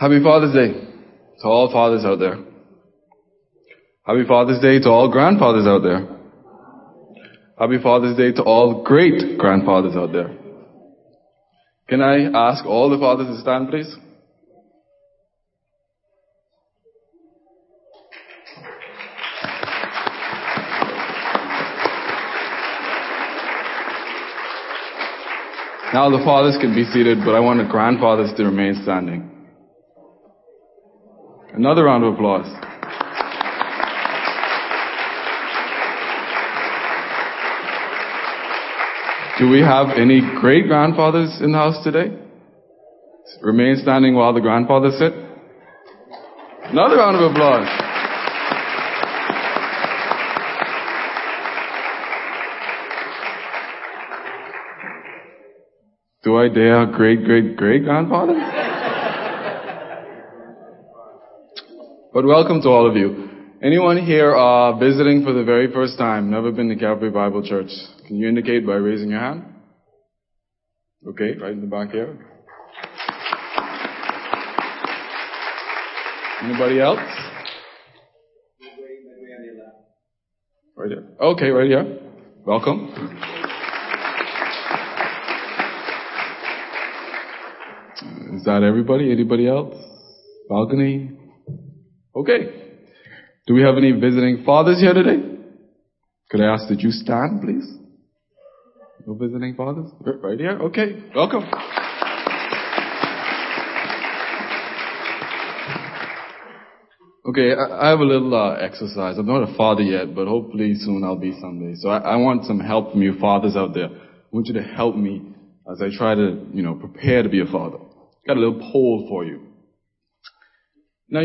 Happy Father's Day to all fathers out there. Happy Father's Day to all grandfathers out there. Happy Father's Day to all great grandfathers out there. Can I ask all the fathers to stand, please? Now the fathers can be seated, but I want the grandfathers to remain standing. Another round of applause. Do we have any great grandfathers in the house today? Remain standing while the grandfathers sit. Another round of applause. Do I dare great great great grandfather? But welcome to all of you. Anyone here uh, visiting for the very first time, never been to Calvary Bible Church? Can you indicate by raising your hand? Okay, right in the back here. Anybody else? Right here. Okay, right here. Welcome. Is that everybody? Anybody else? Balcony? Okay. Do we have any visiting fathers here today? Could I ask that you stand, please? No visiting fathers? Right here? Okay. Welcome. Okay, I have a little uh, exercise. I'm not a father yet, but hopefully soon I'll be someday. So I, I want some help from you fathers out there. I want you to help me as I try to, you know, prepare to be a father. Got a little poll for you. Now,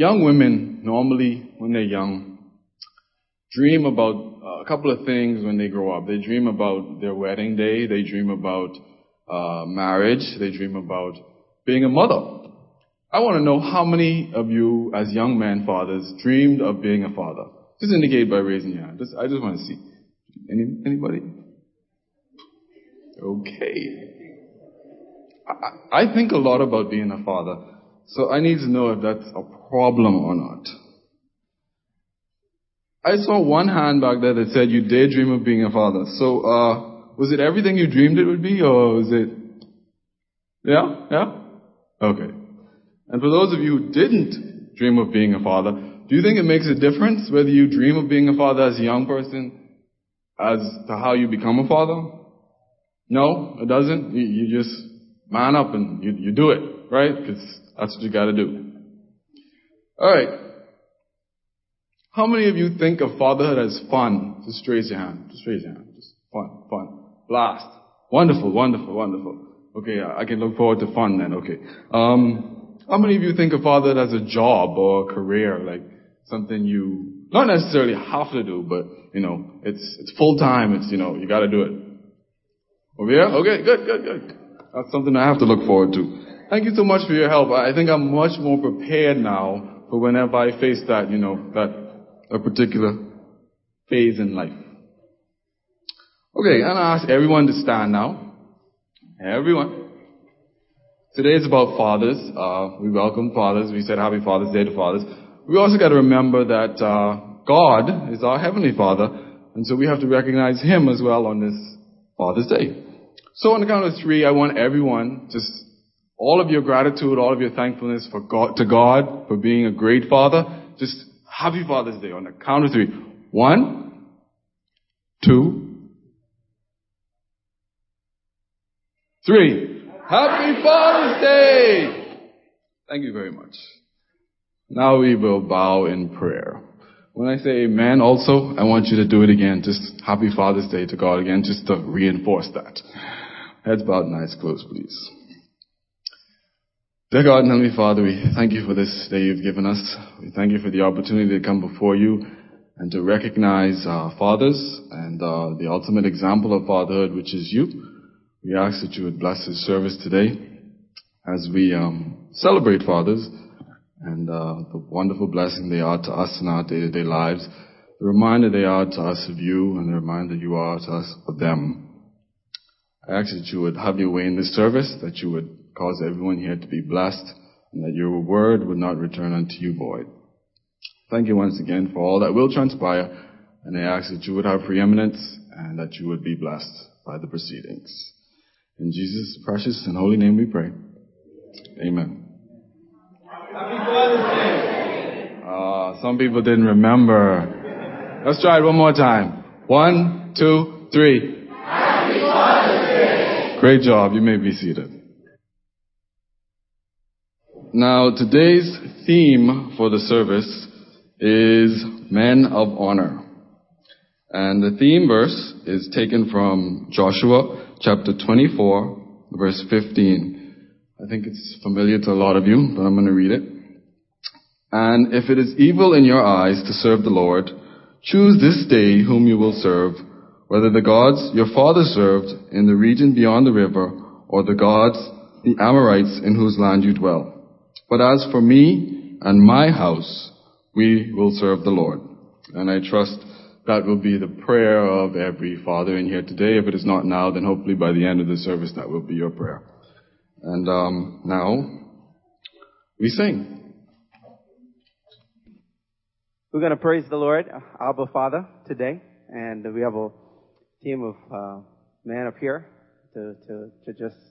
young women normally, when they're young, dream about uh, a couple of things when they grow up. They dream about their wedding day. They dream about uh, marriage. They dream about being a mother. I want to know how many of you, as young men fathers, dreamed of being a father. Just indicate by raising your hand. Just, I just want to see. Any, anybody? Okay. I, I think a lot about being a father, so I need to know if that's a problem or not. I saw one hand back there that said you daydream of being a father. So, uh, was it everything you dreamed it would be, or was it? Yeah, yeah. Okay. And for those of you who didn't dream of being a father, do you think it makes a difference whether you dream of being a father as a young person, as to how you become a father? No, it doesn't. You, you just man up and you, you do it, right? Because that's what you got to do. All right. How many of you think of fatherhood as fun? Just raise your hand. Just raise your hand. Just fun, fun. Blast. Wonderful, wonderful, wonderful. Okay, I can look forward to fun then. Okay. Um, how many of you think of fatherhood as a job or a career, like something you not necessarily have to do, but you know, it's it's full time. It's you know, you got to do it. Over here. Okay, good, good, good. That's something I have to look forward to. Thank you so much for your help. I think I'm much more prepared now for whenever I face that, you know, that a particular phase in life. Okay, and I ask everyone to stand now. Everyone. Today is about fathers. Uh, we welcome fathers. We said Happy Father's Day to fathers. We also got to remember that uh, God is our heavenly Father, and so we have to recognize Him as well on this Father's Day. So on the count of three, I want everyone just all of your gratitude, all of your thankfulness for God, to God for being a great Father. Just Happy Father's Day on the count of three. One, two, three. Happy Father's Day! Thank you very much. Now we will bow in prayer. When I say amen also, I want you to do it again. Just happy Father's Day to God again, just to reinforce that. Heads bowed and eyes closed, please. Dear God and Heavenly Father, we thank you for this day you've given us. We thank you for the opportunity to come before you and to recognize our fathers and uh, the ultimate example of fatherhood, which is you. We ask that you would bless this service today as we um, celebrate fathers and uh, the wonderful blessing they are to us in our day-to-day lives, the reminder they are to us of you, and the reminder you are to us of them. I ask that you would have your way in this service, that you would cause everyone here to be blessed, and that your word would not return unto you void. Thank you once again for all that will transpire, and I ask that you would have preeminence and that you would be blessed by the proceedings. In Jesus' precious and holy name we pray. Amen. Uh, some people didn't remember. Let's try it one more time. One, two, three. Great job. You may be seated. Now, today's theme for the service is Men of Honor. And the theme verse is taken from Joshua chapter 24, verse 15. I think it's familiar to a lot of you, but I'm going to read it. And if it is evil in your eyes to serve the Lord, choose this day whom you will serve, whether the gods your father served in the region beyond the river, or the gods, the Amorites in whose land you dwell. But as for me and my house, we will serve the Lord. And I trust that will be the prayer of every father in here today. If it is not now, then hopefully by the end of the service that will be your prayer. And um, now we sing. We're going to praise the Lord, Abba Father, today, and we have a team of uh, men up here to, to, to just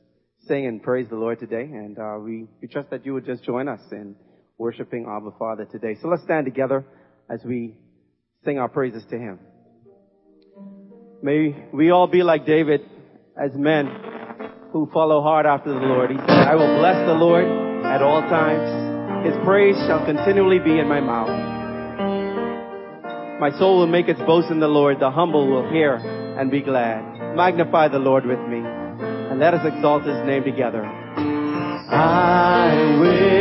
sing and praise the Lord today, and uh, we, we trust that you would just join us in worshiping Abba Father today. So let's stand together as we sing our praises to Him. May we all be like David as men who follow hard after the Lord. He said, I will bless the Lord at all times. His praise shall continually be in my mouth. My soul will make its boast in the Lord. The humble will hear and be glad. Magnify the Lord with me let us exalt his name together. I will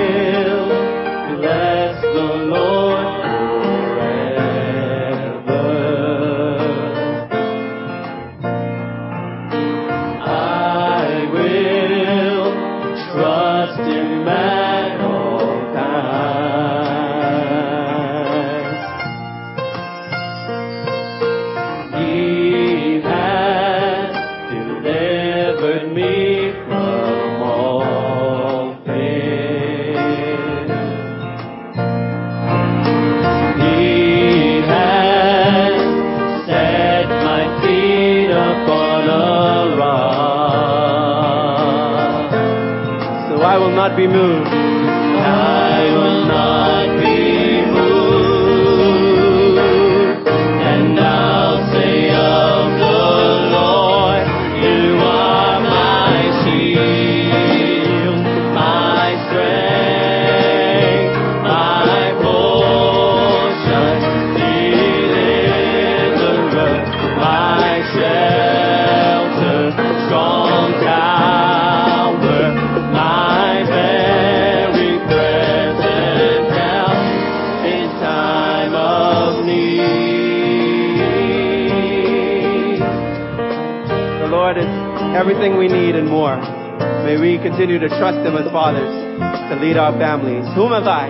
families. Whom have I?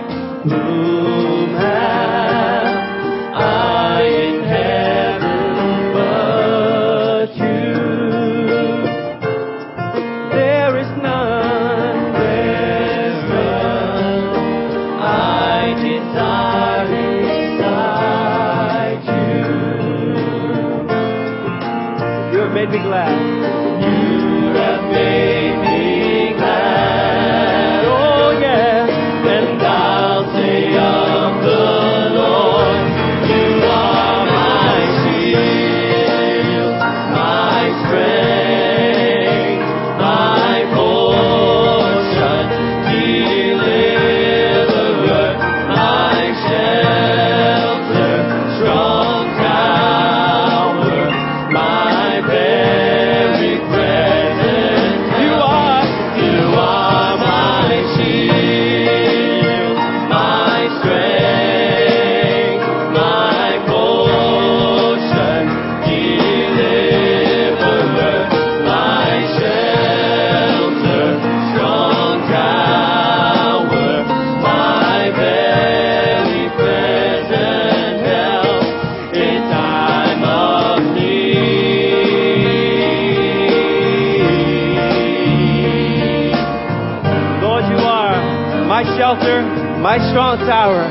shelter, my strong tower.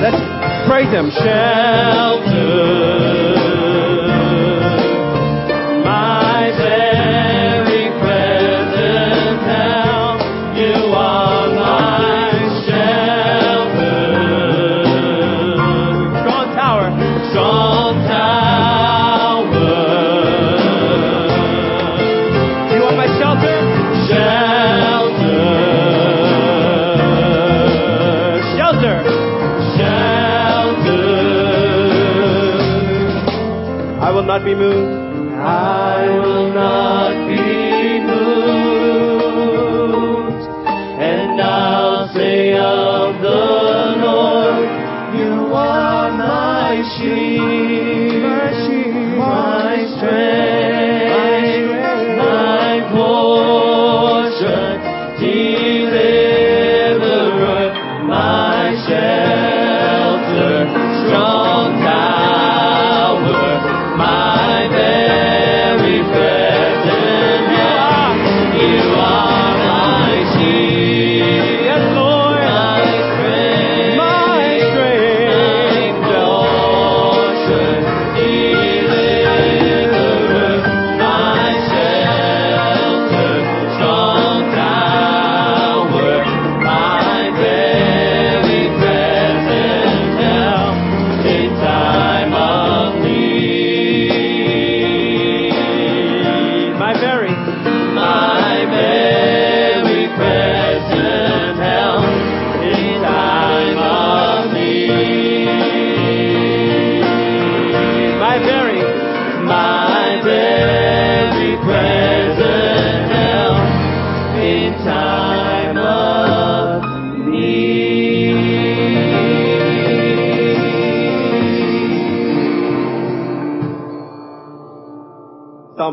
Let's praise Him. Shelter. not be moved.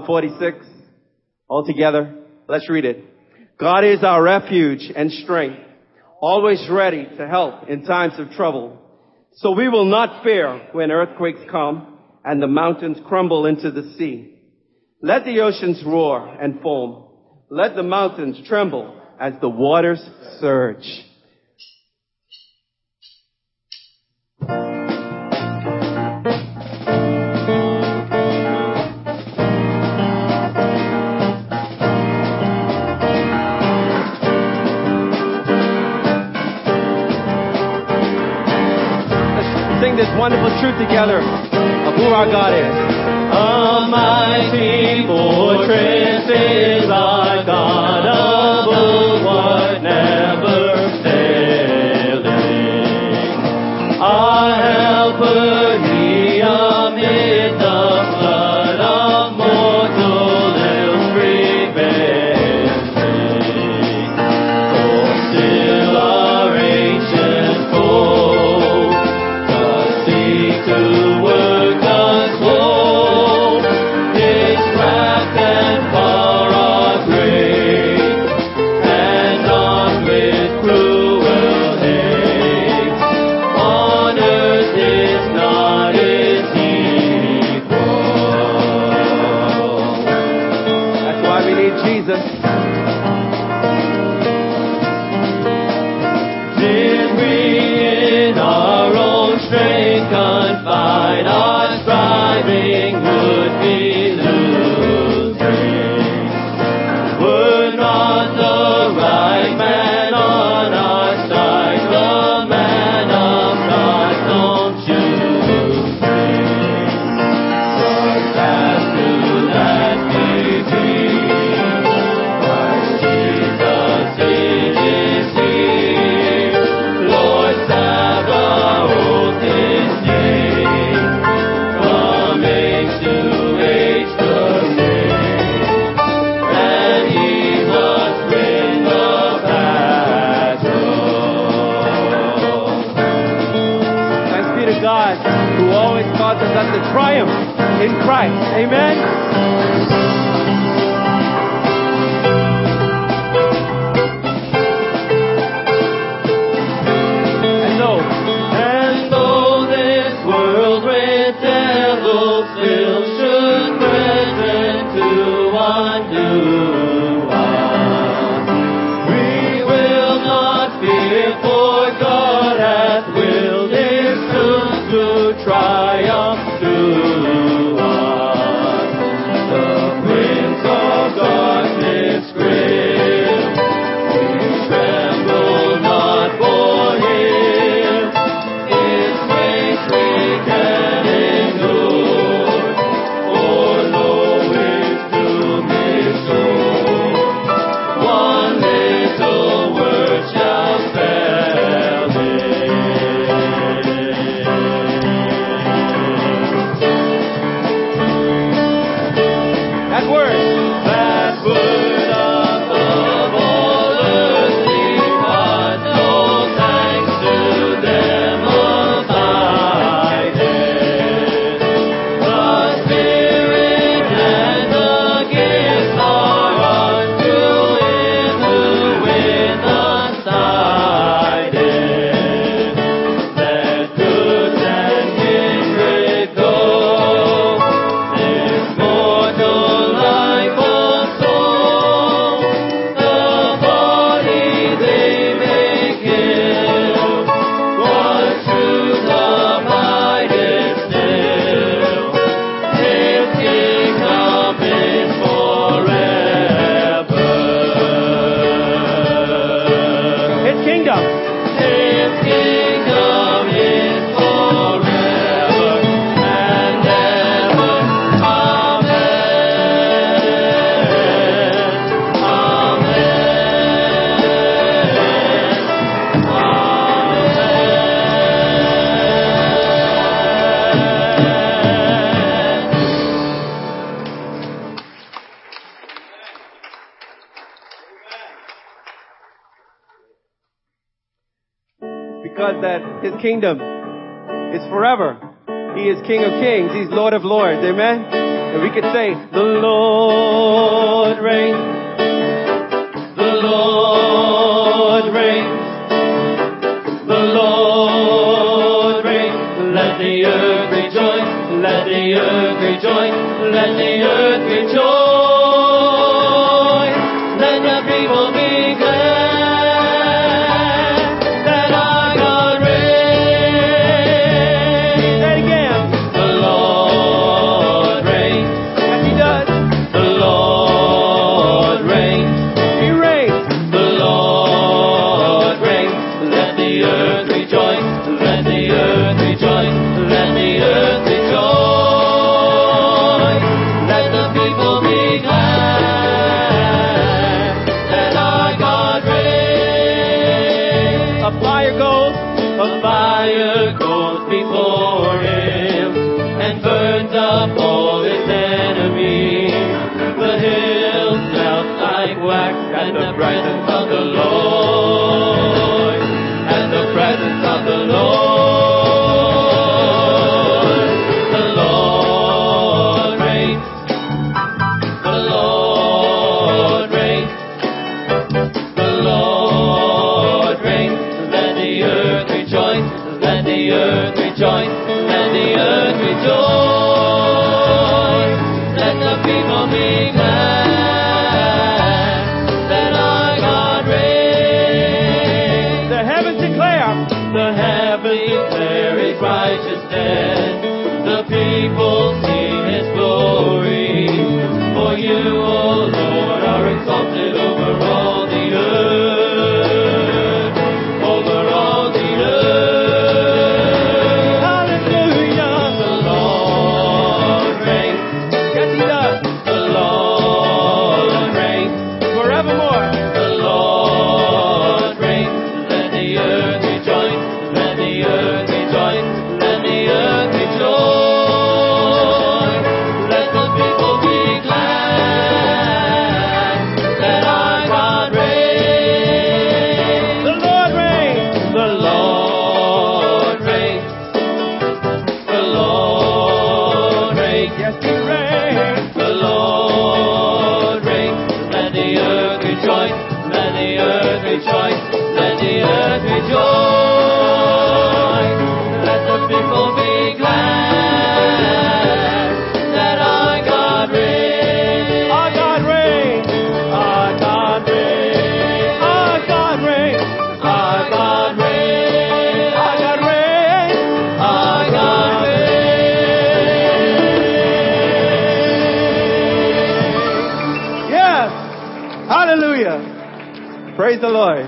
46 all together. Let's read it. God is our refuge and strength, always ready to help in times of trouble. So we will not fear when earthquakes come and the mountains crumble into the sea. Let the oceans roar and foam. Let the mountains tremble as the waters surge. wonderful truth together of who our God is. A mighty fortress is our God. kingdom. It's forever. He is King of Kings. He's Lord of Lords. Amen. And we could say, the Lord. Praise the Lord.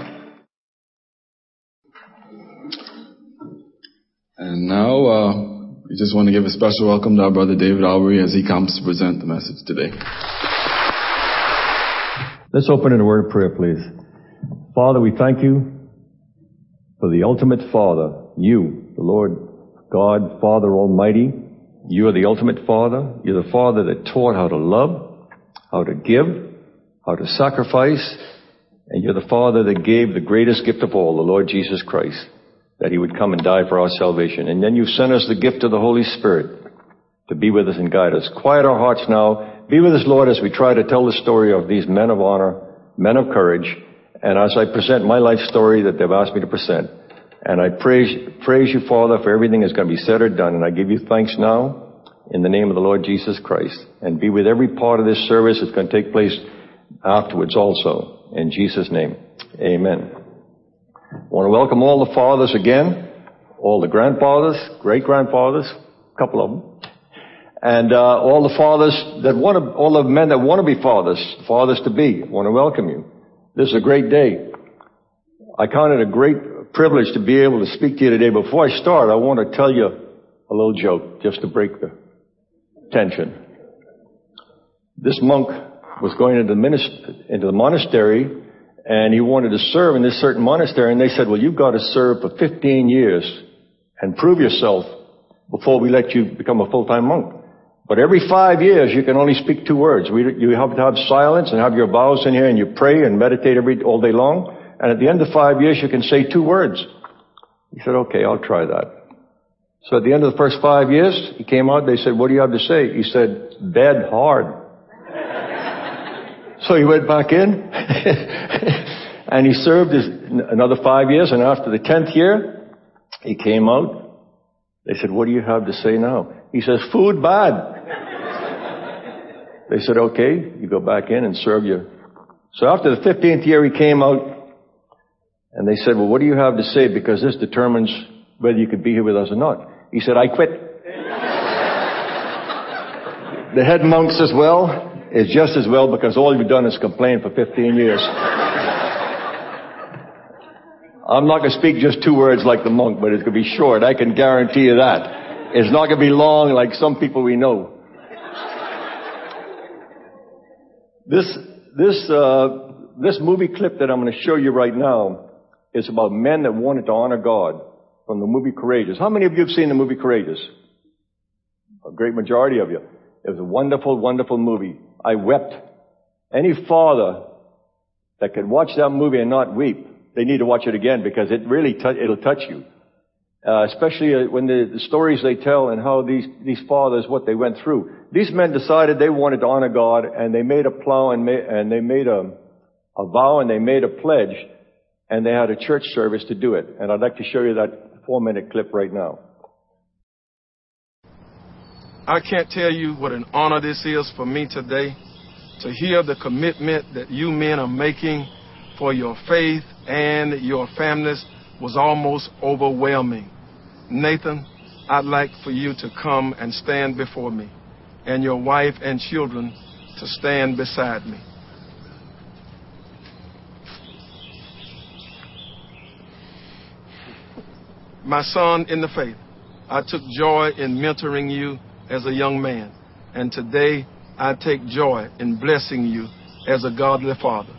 And now, uh, we just want to give a special welcome to our brother David Albury as he comes to present the message today. Let's open in a word of prayer, please. Father, we thank you for the ultimate Father, you, the Lord God, Father Almighty. You are the ultimate Father. You're the Father that taught how to love, how to give, how to sacrifice, and you're the Father that gave the greatest gift of all, the Lord Jesus Christ, that He would come and die for our salvation. And then you've sent us the gift of the Holy Spirit to be with us and guide us. Quiet our hearts now. Be with us, Lord, as we try to tell the story of these men of honor, men of courage, and as I present my life story that they've asked me to present. And I praise, praise you, Father, for everything that's going to be said or done. And I give you thanks now in the name of the Lord Jesus Christ. And be with every part of this service that's going to take place afterwards also. In Jesus' name. Amen. I want to welcome all the fathers again, all the grandfathers, great grandfathers, a couple of them, and uh, all the fathers that want to, all the men that want to be fathers, fathers to be. I want to welcome you. This is a great day. I count it a great privilege to be able to speak to you today. Before I start, I want to tell you a little joke just to break the tension. This monk was going into the, minist- into the monastery and he wanted to serve in this certain monastery and they said, well, you've got to serve for 15 years and prove yourself before we let you become a full-time monk. But every five years, you can only speak two words. We, you have to have silence and have your vows in here and you pray and meditate every, all day long. And at the end of five years, you can say two words. He said, okay, I'll try that. So at the end of the first five years, he came out, they said, what do you have to say? He said, bed hard. So he went back in, and he served his, another five years, and after the tenth year, he came out. They said, what do you have to say now? He says, food bad. they said, okay, you go back in and serve your. So after the 15th year, he came out, and they said, well, what do you have to say? Because this determines whether you could be here with us or not. He said, I quit. the head monk says, well, it's just as well because all you've done is complain for 15 years. I'm not going to speak just two words like the monk, but it's going to be short. I can guarantee you that. It's not going to be long like some people we know. This, this, uh, this movie clip that I'm going to show you right now is about men that wanted to honor God from the movie Courageous. How many of you have seen the movie Courageous? A great majority of you. It was a wonderful, wonderful movie. I wept. Any father that can watch that movie and not weep, they need to watch it again because it really, t- it'll touch you. Uh, especially uh, when the, the, stories they tell and how these, these fathers, what they went through. These men decided they wanted to honor God and they made a plow and, ma- and they made a, a vow and they made a pledge and they had a church service to do it. And I'd like to show you that four minute clip right now. I can't tell you what an honor this is for me today to hear the commitment that you men are making for your faith and your families was almost overwhelming. Nathan, I'd like for you to come and stand before me, and your wife and children to stand beside me. My son in the faith, I took joy in mentoring you as a young man, and today I take joy in blessing you as a godly father.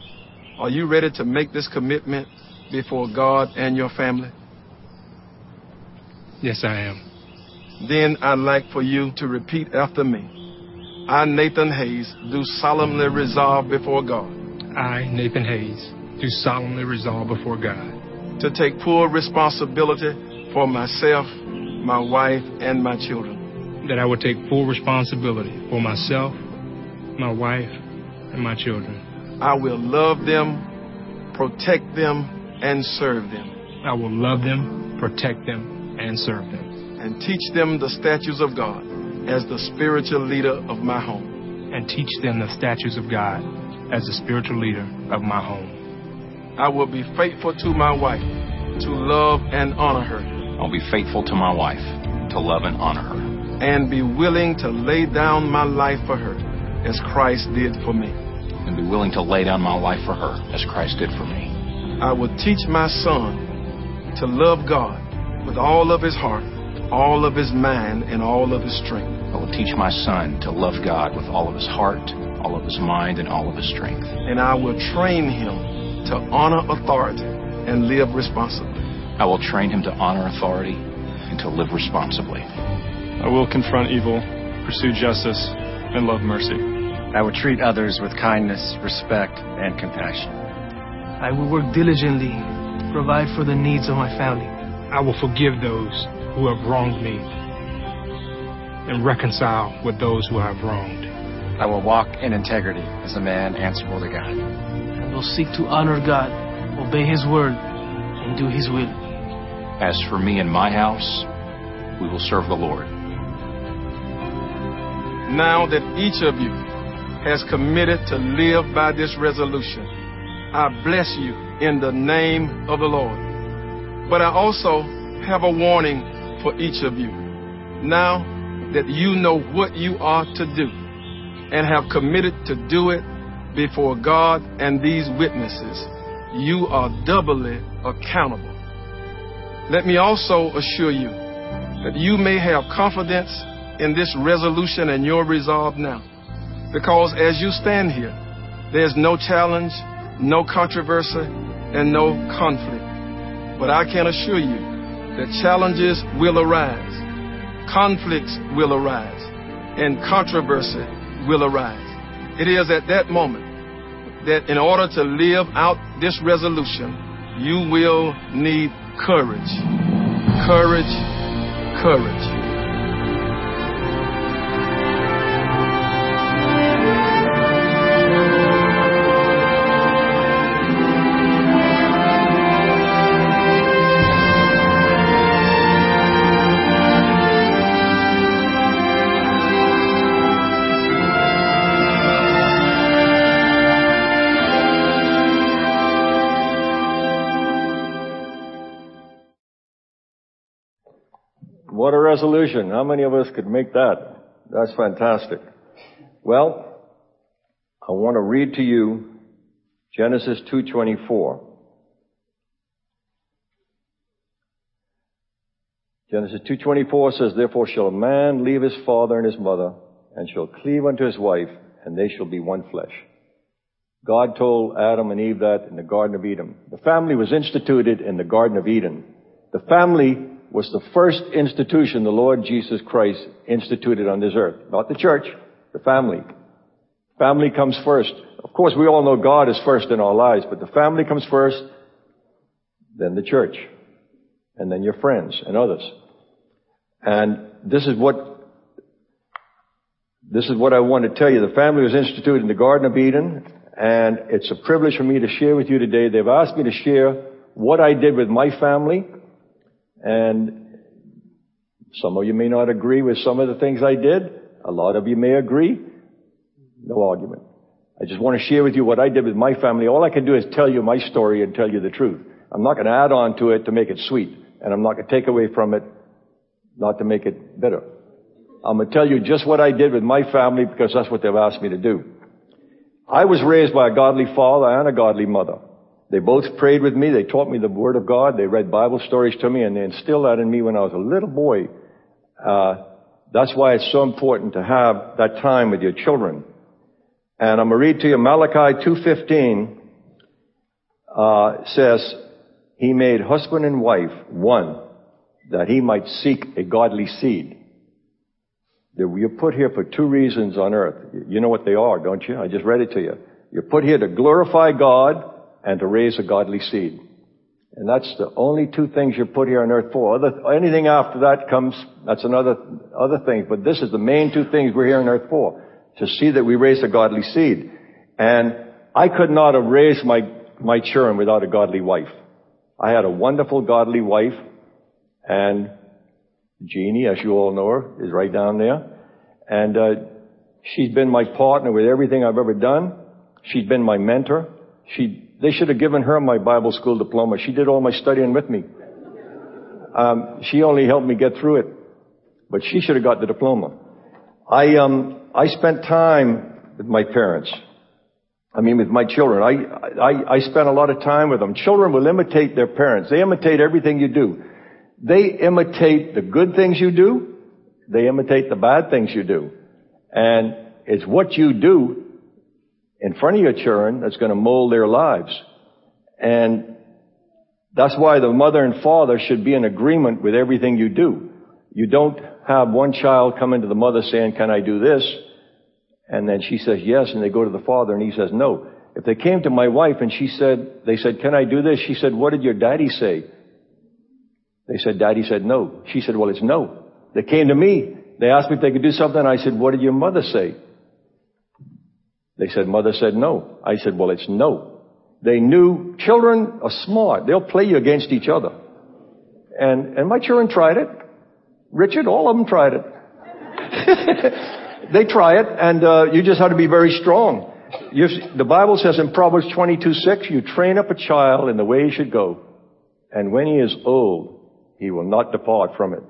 Are you ready to make this commitment before God and your family? Yes, I am. Then I'd like for you to repeat after me. I, Nathan Hayes, do solemnly resolve before God. I, Nathan Hayes, do solemnly resolve before God to take full responsibility for myself, my wife, and my children. That I will take full responsibility for myself, my wife, and my children. I will love them, protect them, and serve them. I will love them, protect them, and serve them. And teach them the statutes of God as the spiritual leader of my home. And teach them the statutes of God as the spiritual leader of my home. I will be faithful to my wife, to love and honor her. I'll be faithful to my wife, to love and honor her. And be willing to lay down my life for her, as Christ did for me. And be willing to lay down my life for her, as Christ did for me. I will teach my son to love God with all of his heart, all of his mind, and all of his strength. I will teach my son to love God with all of his heart, all of his mind, and all of his strength. And I will train him to honor authority and live responsibly. I will train him to honor authority and to live responsibly. I will confront evil, pursue justice, and love mercy. I will treat others with kindness, respect, and compassion. I will work diligently, provide for the needs of my family. I will forgive those who have wronged me and reconcile with those who have wronged. I will walk in integrity as a man answerable to God. I will seek to honor God, obey His word, and do His will. As for me and my house, we will serve the Lord. Now that each of you has committed to live by this resolution, I bless you in the name of the Lord. But I also have a warning for each of you. Now that you know what you are to do and have committed to do it before God and these witnesses, you are doubly accountable. Let me also assure you that you may have confidence in this resolution and your resolve now. Because as you stand here, there's no challenge, no controversy, and no conflict. But I can assure you that challenges will arise, conflicts will arise, and controversy will arise. It is at that moment that in order to live out this resolution, you will need courage. Courage, courage. Resolution. How many of us could make that? That's fantastic. Well, I want to read to you Genesis 2:24. Genesis 2:24 says, "Therefore shall a man leave his father and his mother, and shall cleave unto his wife, and they shall be one flesh." God told Adam and Eve that in the Garden of Eden. The family was instituted in the Garden of Eden. The family was the first institution the Lord Jesus Christ instituted on this earth. Not the church, the family. Family comes first. Of course, we all know God is first in our lives, but the family comes first, then the church, and then your friends and others. And this is what this is what I want to tell you. The family was instituted in the Garden of Eden, and it's a privilege for me to share with you today. They've asked me to share what I did with my family, and some of you may not agree with some of the things I did. A lot of you may agree. No argument. I just want to share with you what I did with my family. All I can do is tell you my story and tell you the truth. I'm not going to add on to it to make it sweet, and I'm not going to take away from it not to make it bitter. I'm going to tell you just what I did with my family because that's what they've asked me to do. I was raised by a godly father and a godly mother. They both prayed with me. They taught me the Word of God. They read Bible stories to me, and they instilled that in me when I was a little boy. Uh, that's why it's so important to have that time with your children. And I'm going to read to you Malachi 2.15 uh, says, He made husband and wife one, that he might seek a godly seed. You're put here for two reasons on earth. You know what they are, don't you? I just read it to you. You're put here to glorify God and to raise a godly seed. And that's the only two things you're put here on earth for. Other, anything after that comes, that's another, other thing. But this is the main two things we're here on earth for. To see that we raise a godly seed. And I could not have raised my, my children without a godly wife. I had a wonderful godly wife and Jeannie, as you all know her, is right down there. And, uh, she's been my partner with everything I've ever done. She's been my mentor. She, they should have given her my Bible school diploma. She did all my studying with me. Um, she only helped me get through it, but she should have got the diploma. I, um, I spent time with my parents. I mean, with my children. I, I, I spent a lot of time with them. Children will imitate their parents. They imitate everything you do. They imitate the good things you do. They imitate the bad things you do. And it's what you do in front of your children that's going to mold their lives. And that's why the mother and father should be in agreement with everything you do. You don't have one child come into the mother saying, can I do this? And then she says yes, and they go to the father, and he says no. If they came to my wife and she said, they said, can I do this? She said, what did your daddy say? They said, daddy said no. She said, well, it's no. They came to me. They asked me if they could do something. I said, what did your mother say? They said, mother said no. I said, well, it's no. They knew children are smart. They'll play you against each other. And, and my children tried it. Richard, all of them tried it. they try it, and uh, you just have to be very strong. You, the Bible says in Proverbs 22, 6, you train up a child in the way he should go, and when he is old, he will not depart from it.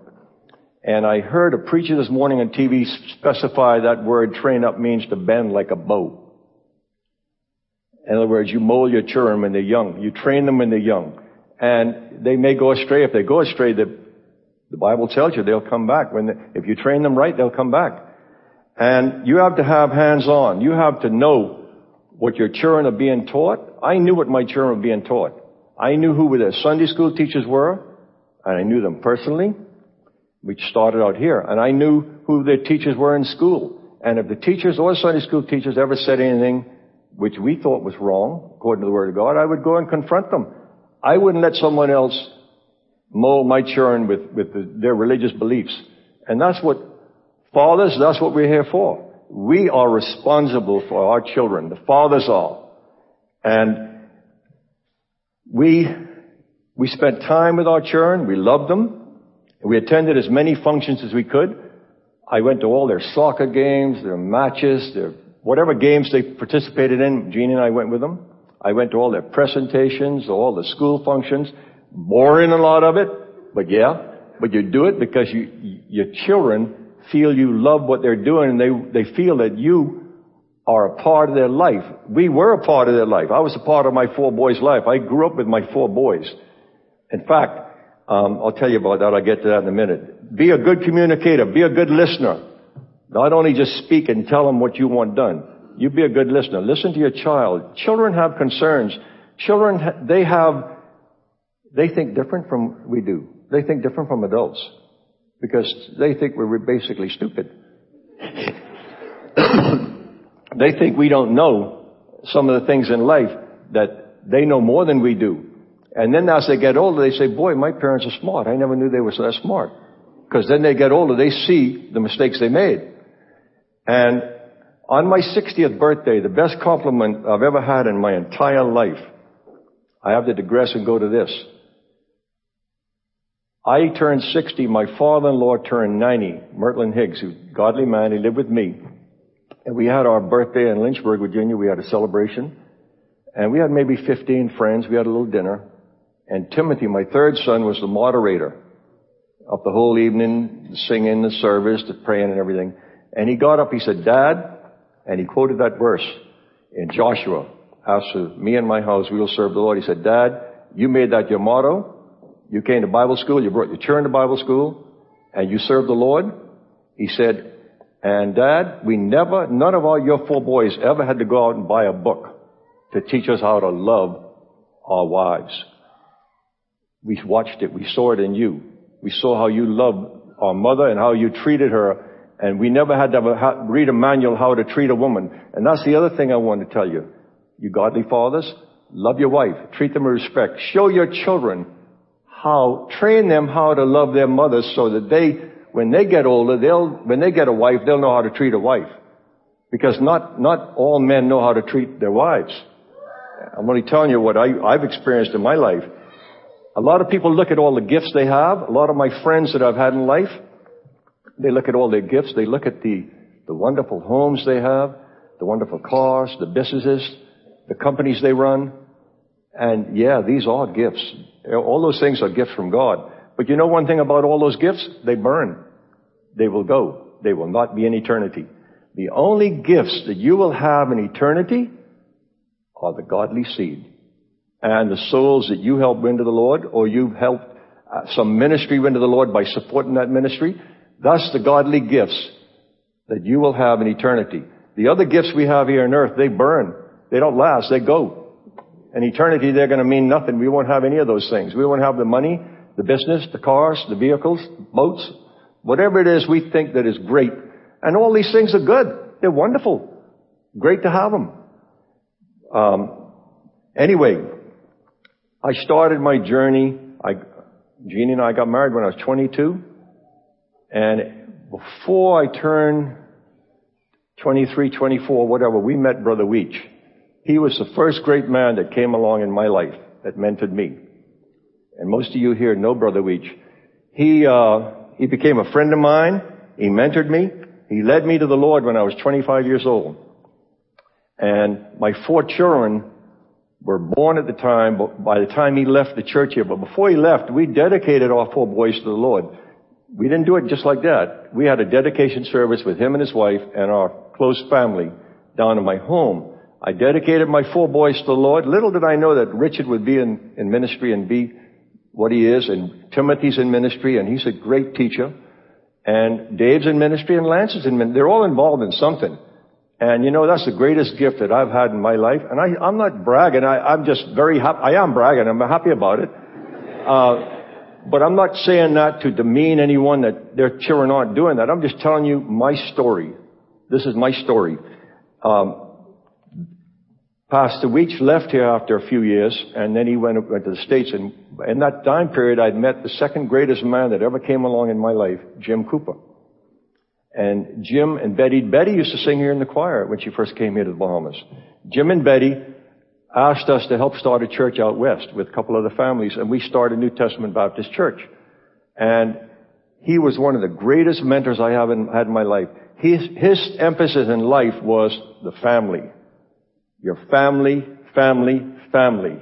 And I heard a preacher this morning on TV specify that word train up means to bend like a bow. In other words, you mold your children when they're young. You train them when they're young. And they may go astray. If they go astray, the, the Bible tells you they'll come back. When they, if you train them right, they'll come back. And you have to have hands on. You have to know what your children are being taught. I knew what my children were being taught. I knew who their Sunday school teachers were, and I knew them personally. We started out here, and I knew who their teachers were in school. And if the teachers or Sunday school teachers ever said anything which we thought was wrong, according to the Word of God, I would go and confront them. I wouldn't let someone else mold my children with, with the, their religious beliefs. And that's what Fathers, that's what we're here for. We are responsible for our children. The fathers are. And we, we spent time with our children. We loved them. We attended as many functions as we could. I went to all their soccer games, their matches, their whatever games they participated in. Jeannie and I went with them. I went to all their presentations, all the school functions. Boring a lot of it, but yeah. But you do it because you, your children feel you love what they're doing and they, they feel that you are a part of their life. We were a part of their life. I was a part of my four boys' life. I grew up with my four boys. In fact, um, I'll tell you about that. I'll get to that in a minute. Be a good communicator. Be a good listener. Not only just speak and tell them what you want done. You be a good listener. Listen to your child. Children have concerns. Children, they have, they think different from we do. They think different from adults because they think we're basically stupid. they think we don't know some of the things in life that they know more than we do. And then as they get older, they say, boy, my parents are smart. I never knew they were so that smart. Because then they get older, they see the mistakes they made. And on my 60th birthday, the best compliment I've ever had in my entire life, I have to digress and go to this. I turned 60. My father-in-law turned 90. Mertlin Higgs, who's a godly man, he lived with me. And we had our birthday in Lynchburg, Virginia. We had a celebration. And we had maybe 15 friends. We had a little dinner. And Timothy, my third son, was the moderator of the whole evening, singing the service, the praying and everything. And he got up, he said, Dad, and he quoted that verse in Joshua. After me and my house, we will serve the Lord. He said, Dad, you made that your motto. You came to Bible school, you brought your children to Bible school, and you served the Lord. He said, and dad, we never, none of our, your four boys ever had to go out and buy a book to teach us how to love our wives. We watched it. We saw it in you. We saw how you loved our mother and how you treated her. And we never had to read a manual how to treat a woman. And that's the other thing I want to tell you. You godly fathers, love your wife. Treat them with respect. Show your children how, train them how to love their mothers so that they, when they get older, they'll, when they get a wife, they'll know how to treat a wife. Because not, not all men know how to treat their wives. I'm only telling you what I, I've experienced in my life. A lot of people look at all the gifts they have. A lot of my friends that I've had in life, they look at all their gifts. They look at the, the wonderful homes they have, the wonderful cars, the businesses, the companies they run. And yeah, these are gifts. All those things are gifts from God. But you know one thing about all those gifts? They burn. They will go. They will not be in eternity. The only gifts that you will have in eternity are the godly seed. And the souls that you help win to the Lord, or you've helped uh, some ministry win to the Lord by supporting that ministry. Thus, the godly gifts that you will have in eternity. The other gifts we have here on earth, they burn. They don't last. They go. In eternity, they're going to mean nothing. We won't have any of those things. We won't have the money, the business, the cars, the vehicles, boats, whatever it is we think that is great. And all these things are good. they're wonderful. Great to have them. Um, anyway, I started my journey. I, Jeannie and I got married when I was 22. And before I turned 23, 24, whatever, we met Brother Weech. He was the first great man that came along in my life that mentored me. And most of you here know Brother Weech. He, uh, he became a friend of mine. He mentored me. He led me to the Lord when I was 25 years old. And my four children were born at the time, by the time he left the church here, but before he left, we dedicated our four boys to the Lord. We didn't do it just like that. We had a dedication service with him and his wife and our close family down in my home. I dedicated my four boys to the Lord. Little did I know that Richard would be in, in ministry and be what he is, and Timothy's in ministry, and he's a great teacher. And Dave's in ministry, and Lance is in ministry. They're all involved in something. And you know, that's the greatest gift that I've had in my life. And I, I'm not bragging. I, I'm just very happy. I am bragging. I'm happy about it. Uh, but I'm not saying that to demean anyone that their children aren't doing that. I'm just telling you my story. This is my story. Um, Pastor Weech left here after a few years, and then he went, went to the States. And in that time period, I'd met the second greatest man that ever came along in my life, Jim Cooper. And Jim and Betty, Betty used to sing here in the choir when she first came here to the Bahamas. Jim and Betty asked us to help start a church out west with a couple other families, and we started New Testament Baptist Church. And he was one of the greatest mentors I have in, had in my life. His, his emphasis in life was the family. Your family, family, family.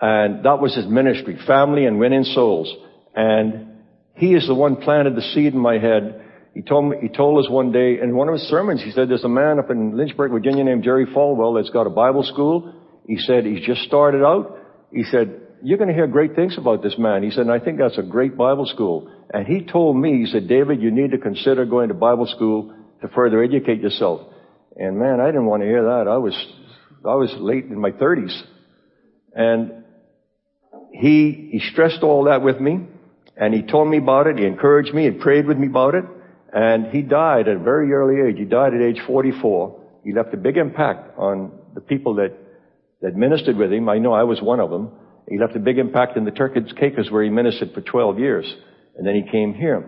And that was his ministry, family and winning souls. And he is the one planted the seed in my head. He told me, he told us one day in one of his sermons, he said, there's a man up in Lynchburg, Virginia named Jerry Falwell that's got a Bible school. He said, he's just started out. He said, you're going to hear great things about this man. He said, and I think that's a great Bible school. And he told me, he said, David, you need to consider going to Bible school to further educate yourself. And man, I didn't want to hear that. I was, I was late in my thirties. And he, he stressed all that with me. And he told me about it. He encouraged me and prayed with me about it. And he died at a very early age. He died at age 44. He left a big impact on the people that, that ministered with him. I know I was one of them. He left a big impact in the Turkish Caicos where he ministered for 12 years. And then he came here.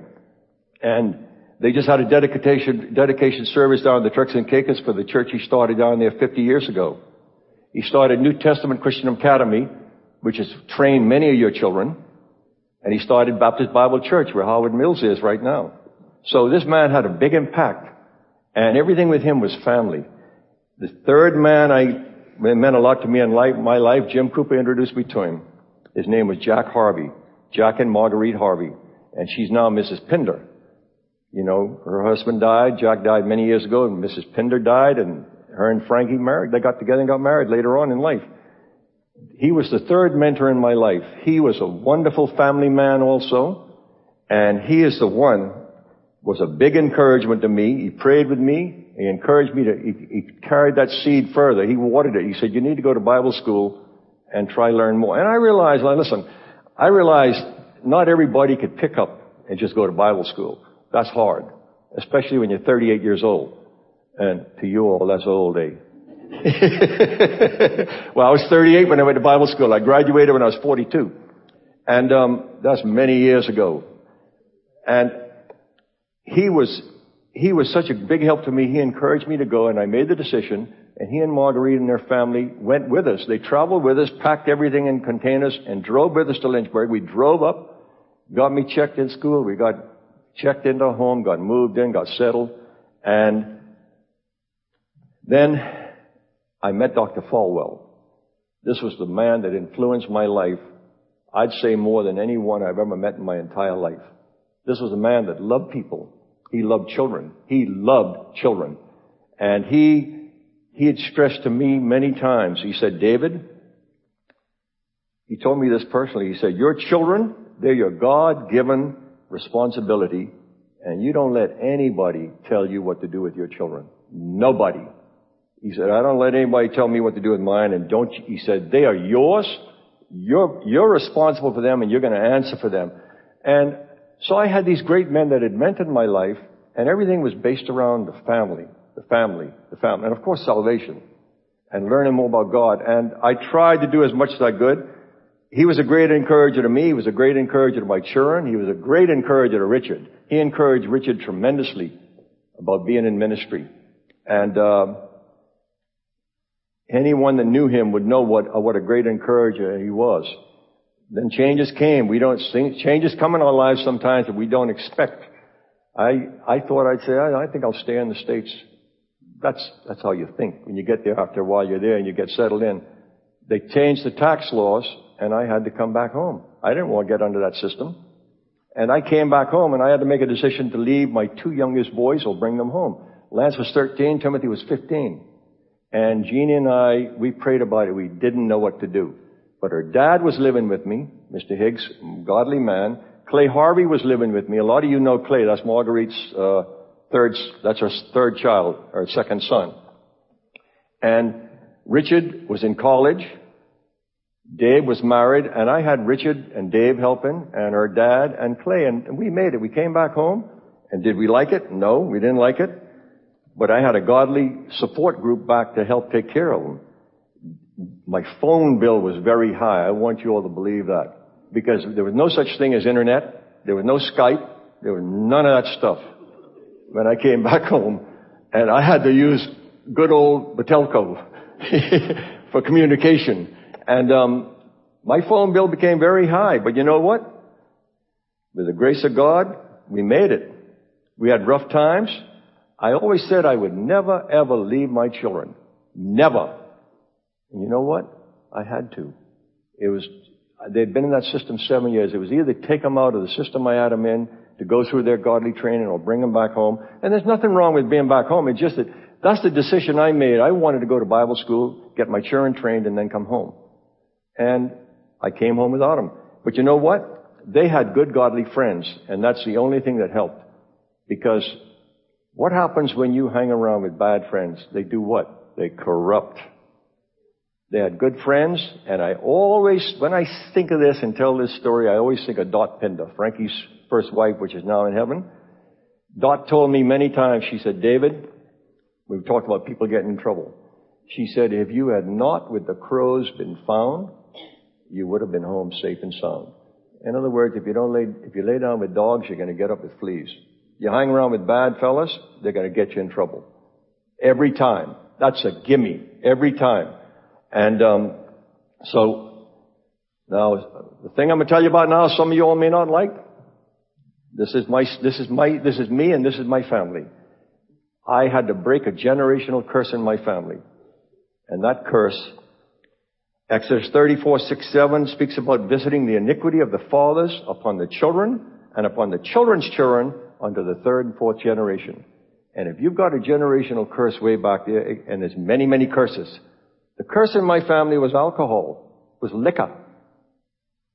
And they just had a dedication, dedication service down in the Turks and Caicos for the church he started down there 50 years ago. He started New Testament Christian Academy, which has trained many of your children. And he started Baptist Bible Church where Howard Mills is right now. So this man had a big impact. And everything with him was family. The third man I meant a lot to me in life, my life, Jim Cooper introduced me to him. His name was Jack Harvey. Jack and Marguerite Harvey. And she's now Mrs. Pinder. You know, her husband died. Jack died many years ago and Mrs. Pinder died and her and Frankie married. They got together and got married later on in life. He was the third mentor in my life. He was a wonderful family man also. And he is the one was a big encouragement to me. He prayed with me. He encouraged me to, he, he, carried that seed further. He watered it. He said, you need to go to Bible school and try learn more. And I realized, listen, I realized not everybody could pick up and just go to Bible school. That's hard. Especially when you're 38 years old. And to you all, that's old, eh? well, I was 38 when I went to Bible school. I graduated when I was 42. And, um, that's many years ago. And he was, he was such a big help to me. He encouraged me to go and I made the decision and he and Marguerite and their family went with us. They traveled with us, packed everything in containers and drove with us to Lynchburg. We drove up, got me checked in school. We got checked into a home, got moved in, got settled. And then I met Dr. Falwell. This was the man that influenced my life. I'd say more than anyone I've ever met in my entire life. This was a man that loved people. He loved children. He loved children. And he, he had stressed to me many times, he said, David, he told me this personally. He said, your children, they're your God-given responsibility, and you don't let anybody tell you what to do with your children. Nobody. He said, I don't let anybody tell me what to do with mine, and don't, he said, they are yours. You're, you're responsible for them, and you're going to answer for them. And so I had these great men that had mentored my life, and everything was based around the family, the family, the family, and of course salvation, and learning more about God. And I tried to do as much as I could. He was a great encourager to me. He was a great encourager to my children. He was a great encourager to Richard. He encouraged Richard tremendously about being in ministry. And uh, anyone that knew him would know what uh, what a great encourager he was. Then changes came. We don't see, changes come in our lives sometimes that we don't expect. I I thought I'd say I, I think I'll stay in the states. That's that's how you think when you get there. After a while, you're there and you get settled in. They changed the tax laws, and I had to come back home. I didn't want to get under that system. And I came back home and I had to make a decision to leave my two youngest boys or bring them home. Lance was 13, Timothy was 15. And Jeannie and I, we prayed about it. We didn't know what to do. But her dad was living with me, Mr. Higgs, godly man. Clay Harvey was living with me. A lot of you know Clay. That's Marguerite's uh, third. That's her third child, or second son. And Richard was in college. Dave was married, and I had Richard and Dave helping, and her dad and Clay, and we made it. We came back home, and did we like it? No, we didn't like it. But I had a godly support group back to help take care of them. My phone bill was very high. I want you all to believe that. Because there was no such thing as internet. There was no Skype. There was none of that stuff when I came back home. And I had to use good old Batelco for communication. And um, my phone bill became very high. But you know what? With the grace of God, we made it. We had rough times. I always said I would never ever leave my children. Never. And you know what? I had to. It was, they'd been in that system seven years. It was either take them out of the system I had them in to go through their godly training or bring them back home. And there's nothing wrong with being back home. It's just that that's the decision I made. I wanted to go to Bible school, get my children trained, and then come home. And I came home without them. But you know what? They had good godly friends, and that's the only thing that helped. Because what happens when you hang around with bad friends? They do what? They corrupt. They had good friends, and I always, when I think of this and tell this story, I always think of Dot Pinder, Frankie's first wife, which is now in heaven. Dot told me many times, she said, David, we've talked about people getting in trouble. She said, if you had not with the crows been found, you would have been home safe and sound. In other words, if you don't lay, if you lay down with dogs, you're going to get up with fleas. You hang around with bad fellas, they're going to get you in trouble. Every time. That's a gimme. Every time. And um, so now the thing I'm going to tell you about now, some of you all may not like. This is my, this is my, this is me, and this is my family. I had to break a generational curse in my family, and that curse, Exodus 34, 6, 7 speaks about visiting the iniquity of the fathers upon the children and upon the children's children unto the third and fourth generation. And if you've got a generational curse way back there, and there's many, many curses, the curse in my family was alcohol, was liquor.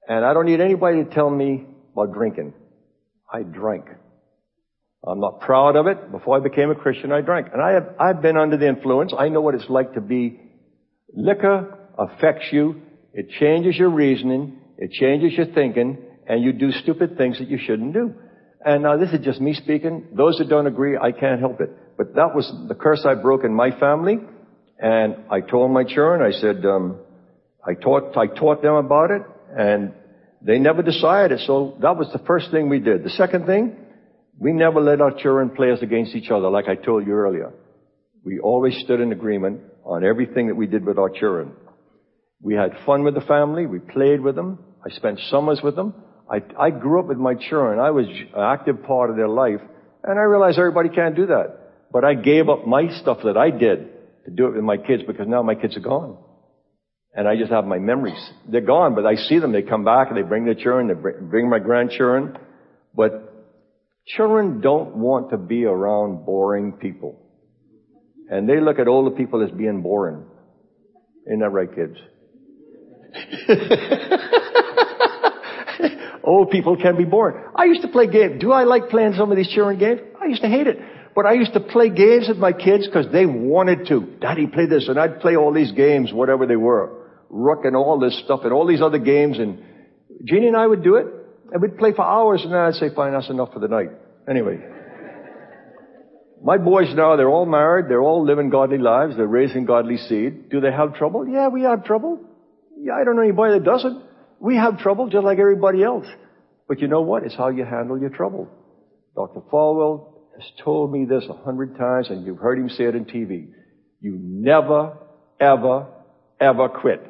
And I don't need anybody to tell me about drinking. I drank. I'm not proud of it. Before I became a Christian, I drank. And I have, I've been under the influence. I know what it's like to be, liquor affects you. It changes your reasoning. It changes your thinking. And you do stupid things that you shouldn't do. And now this is just me speaking. Those that don't agree, I can't help it. But that was the curse I broke in my family. And I told my children, I said, um, I taught, I taught them about it and they never decided. So that was the first thing we did. The second thing, we never let our children play us against each other, like I told you earlier. We always stood in agreement on everything that we did with our children. We had fun with the family. We played with them. I spent summers with them. I, I grew up with my children. I was an active part of their life. And I realized everybody can't do that. But I gave up my stuff that I did to do it with my kids because now my kids are gone. And I just have my memories. They're gone, but I see them. They come back and they bring their children, they bring my grandchildren. But children don't want to be around boring people. And they look at older people as being boring. Ain't that right, kids? Old people can be boring. I used to play games. Do I like playing some of these children games? I used to hate it. But I used to play games with my kids because they wanted to. Daddy, play this. And I'd play all these games, whatever they were. Rook and all this stuff and all these other games. And Jeannie and I would do it. And we'd play for hours and then I'd say, fine, that's enough for the night. Anyway. My boys now, they're all married, they're all living godly lives, they're raising godly seed. Do they have trouble? Yeah, we have trouble. Yeah, I don't know anybody that doesn't. We have trouble just like everybody else. But you know what? It's how you handle your trouble. Dr. Falwell has told me this a hundred times and you've heard him say it on TV. You never, ever, ever quit.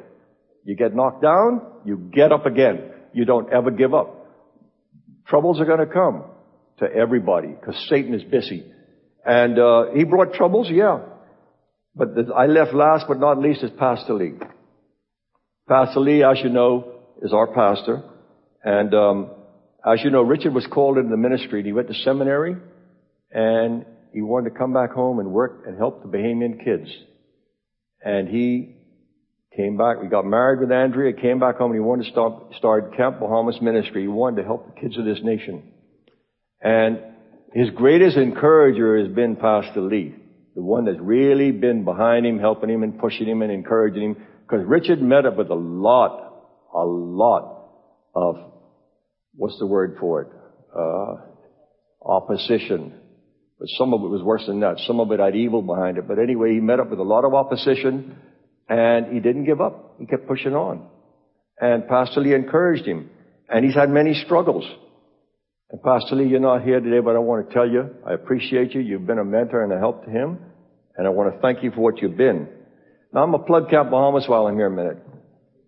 You get knocked down, you get up again. You don't ever give up. Troubles are going to come to everybody because Satan is busy. And uh, he brought troubles, yeah. But the, I left last but not least is Pastor Lee. Pastor Lee, as you know, is our pastor. And um, as you know, Richard was called into the ministry he went to seminary and he wanted to come back home and work and help the Bahamian kids. And he came back, we got married with Andrea, came back home and he wanted to start, start Camp Bahamas ministry. He wanted to help the kids of this nation. And his greatest encourager has been Pastor Lee, the one that's really been behind him, helping him and pushing him and encouraging him. Because Richard met up with a lot, a lot of, what's the word for it? Uh, opposition. But some of it was worse than that. Some of it had evil behind it. But anyway, he met up with a lot of opposition and he didn't give up. He kept pushing on. And Pastor Lee encouraged him. And he's had many struggles. And Pastor Lee, you're not here today, but I want to tell you, I appreciate you. You've been a mentor and a help to him. And I want to thank you for what you've been. Now I'm going to plug Camp Bahamas while I'm here a minute.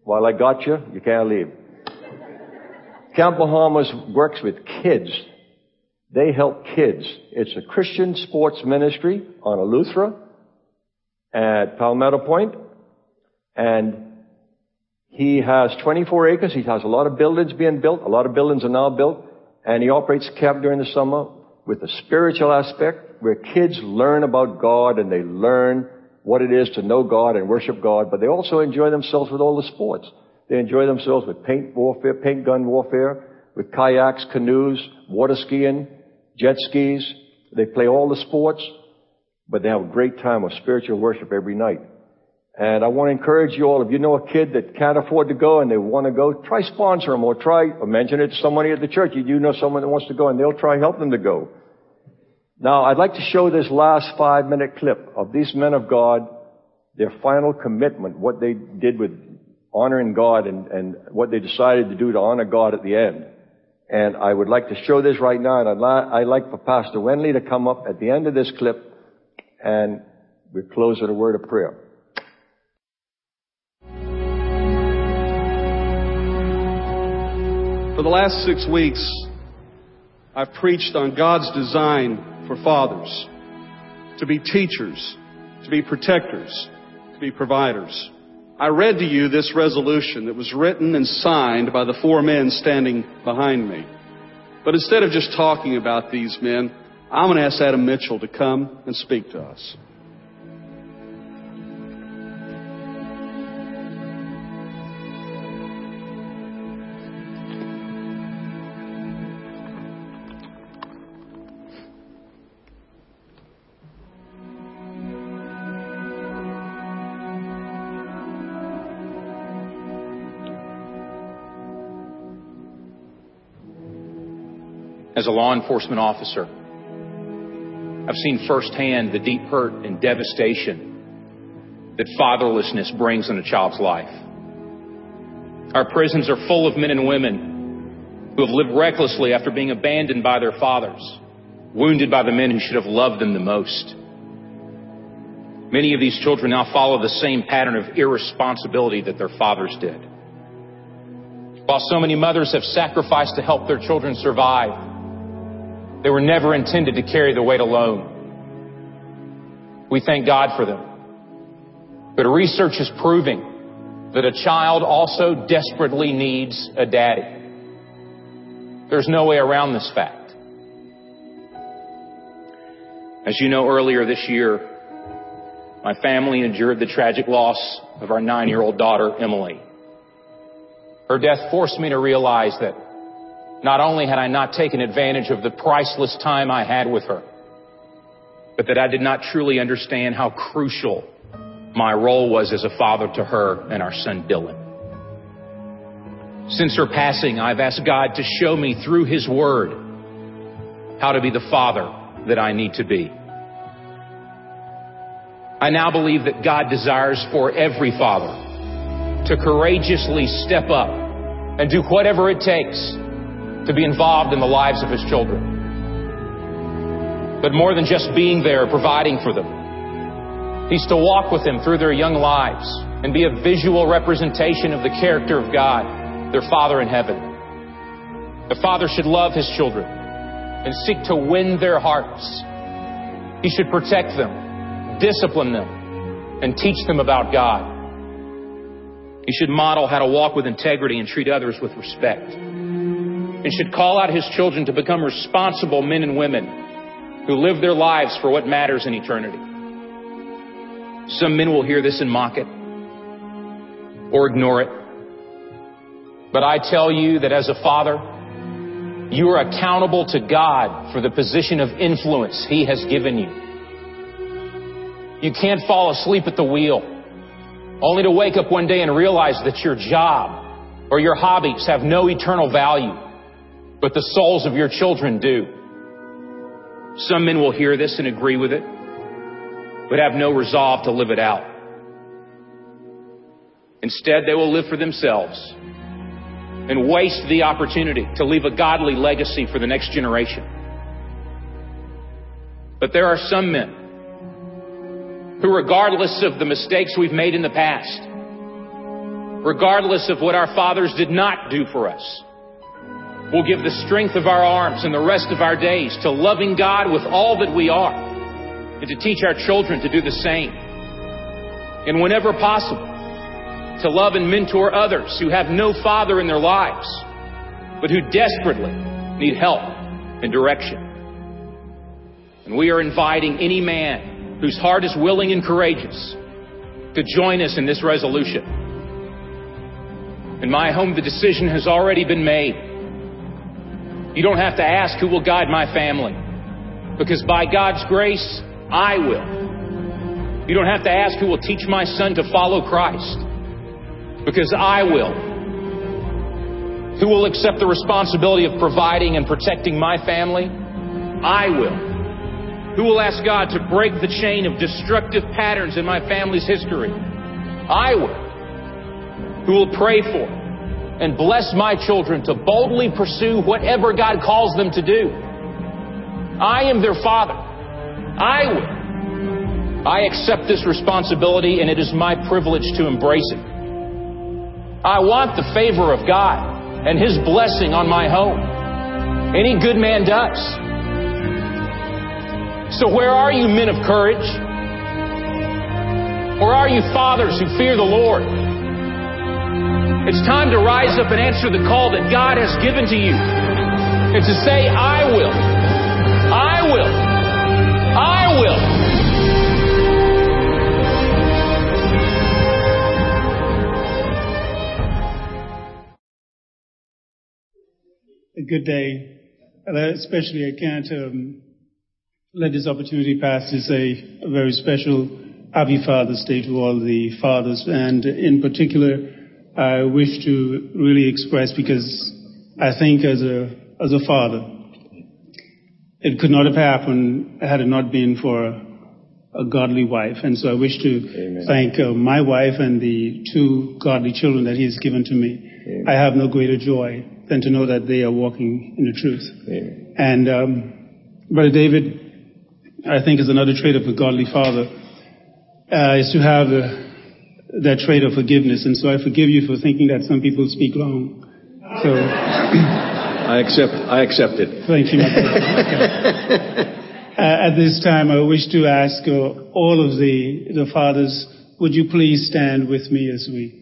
While I got you, you can't leave. Camp Bahamas works with kids. They help kids. It's a Christian sports ministry on Eleuthera at Palmetto Point. And he has 24 acres. He has a lot of buildings being built. A lot of buildings are now built and he operates camp during the summer with a spiritual aspect where kids learn about God and they learn what it is to know God and worship God, but they also enjoy themselves with all the sports. They enjoy themselves with paint warfare, paint gun warfare, with kayaks, canoes, water skiing, jet skis. They play all the sports, but they have a great time of spiritual worship every night. And I want to encourage you all, if you know a kid that can't afford to go and they want to go, try sponsor them or try, or mention it to somebody at the church. You do know someone that wants to go and they'll try help them to go. Now, I'd like to show this last five minute clip of these men of God, their final commitment, what they did with honoring God and, and what they decided to do to honor God at the end. And I would like to show this right now, and I'd, li- I'd like for Pastor Wenley to come up at the end of this clip, and we close with a word of prayer. For the last six weeks, I've preached on God's design for fathers to be teachers, to be protectors, to be providers. I read to you this resolution that was written and signed by the four men standing behind me. But instead of just talking about these men, I'm going to ask Adam Mitchell to come and speak to us. As a law enforcement officer. I've seen firsthand the deep hurt and devastation that fatherlessness brings in a child's life. Our prisons are full of men and women who have lived recklessly after being abandoned by their fathers, wounded by the men who should have loved them the most. Many of these children now follow the same pattern of irresponsibility that their fathers did. While so many mothers have sacrificed to help their children survive, they were never intended to carry the weight alone. We thank God for them. But research is proving that a child also desperately needs a daddy. There's no way around this fact. As you know, earlier this year, my family endured the tragic loss of our nine year old daughter, Emily. Her death forced me to realize that not only had I not taken advantage of the priceless time I had with her, but that I did not truly understand how crucial my role was as a father to her and our son Dylan. Since her passing, I've asked God to show me through His Word how to be the father that I need to be. I now believe that God desires for every father to courageously step up and do whatever it takes to be involved in the lives of his children. But more than just being there, providing for them, he's to walk with them through their young lives and be a visual representation of the character of God, their Father in heaven. The father should love his children and seek to win their hearts. He should protect them, discipline them, and teach them about God. He should model how to walk with integrity and treat others with respect. He should call out his children to become responsible men and women who live their lives for what matters in eternity. Some men will hear this and mock it or ignore it. But I tell you that as a father, you are accountable to God for the position of influence He has given you. You can't fall asleep at the wheel, only to wake up one day and realize that your job or your hobbies have no eternal value, but the souls of your children do. Some men will hear this and agree with it, but have no resolve to live it out. Instead, they will live for themselves and waste the opportunity to leave a godly legacy for the next generation. But there are some men who, regardless of the mistakes we've made in the past, regardless of what our fathers did not do for us, will give the strength of our arms and the rest of our days to loving God with all that we are and to teach our children to do the same. And whenever possible, to love and mentor others who have no father in their lives, but who desperately need help and direction. And we are inviting any man whose heart is willing and courageous to join us in this resolution. In my home, the decision has already been made. You don't have to ask who will guide my family. Because by God's grace, I will. You don't have to ask who will teach my son to follow Christ. Because I will. Who will accept the responsibility of providing and protecting my family? I will. Who will ask God to break the chain of destructive patterns in my family's history? I will. Who will pray for and bless my children to boldly pursue whatever God calls them to do. I am their father. I will. I accept this responsibility and it is my privilege to embrace it. I want the favor of God and His blessing on my home. Any good man does. So where are you men of courage? Or are you fathers who fear the Lord? It's time to rise up and answer the call that God has given to you. And to say, I will. I will. I will. A good day. Especially, I can't um, let this opportunity pass to say a very special Happy Father's Day to all the fathers, and in particular, I wish to really express because I think as a, as a father, it could not have happened had it not been for a godly wife. And so I wish to Amen. thank uh, my wife and the two godly children that he has given to me. Amen. I have no greater joy than to know that they are walking in the truth. Amen. And um, Brother David, I think is another trait of a godly father, uh, is to have a, that trait of forgiveness. And so I forgive you for thinking that some people speak long. So. I accept, I accept it. Thank you, uh, at this time, I wish to ask uh, all of the, the fathers, would you please stand with me as we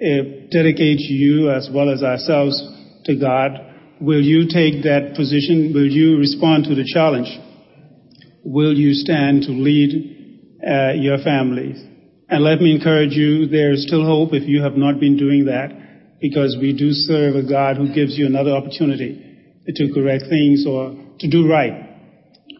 uh, dedicate you as well as ourselves to God? Will you take that position? Will you respond to the challenge? Will you stand to lead uh, your families? And let me encourage you, there is still hope if you have not been doing that, because we do serve a God who gives you another opportunity to correct things or to do right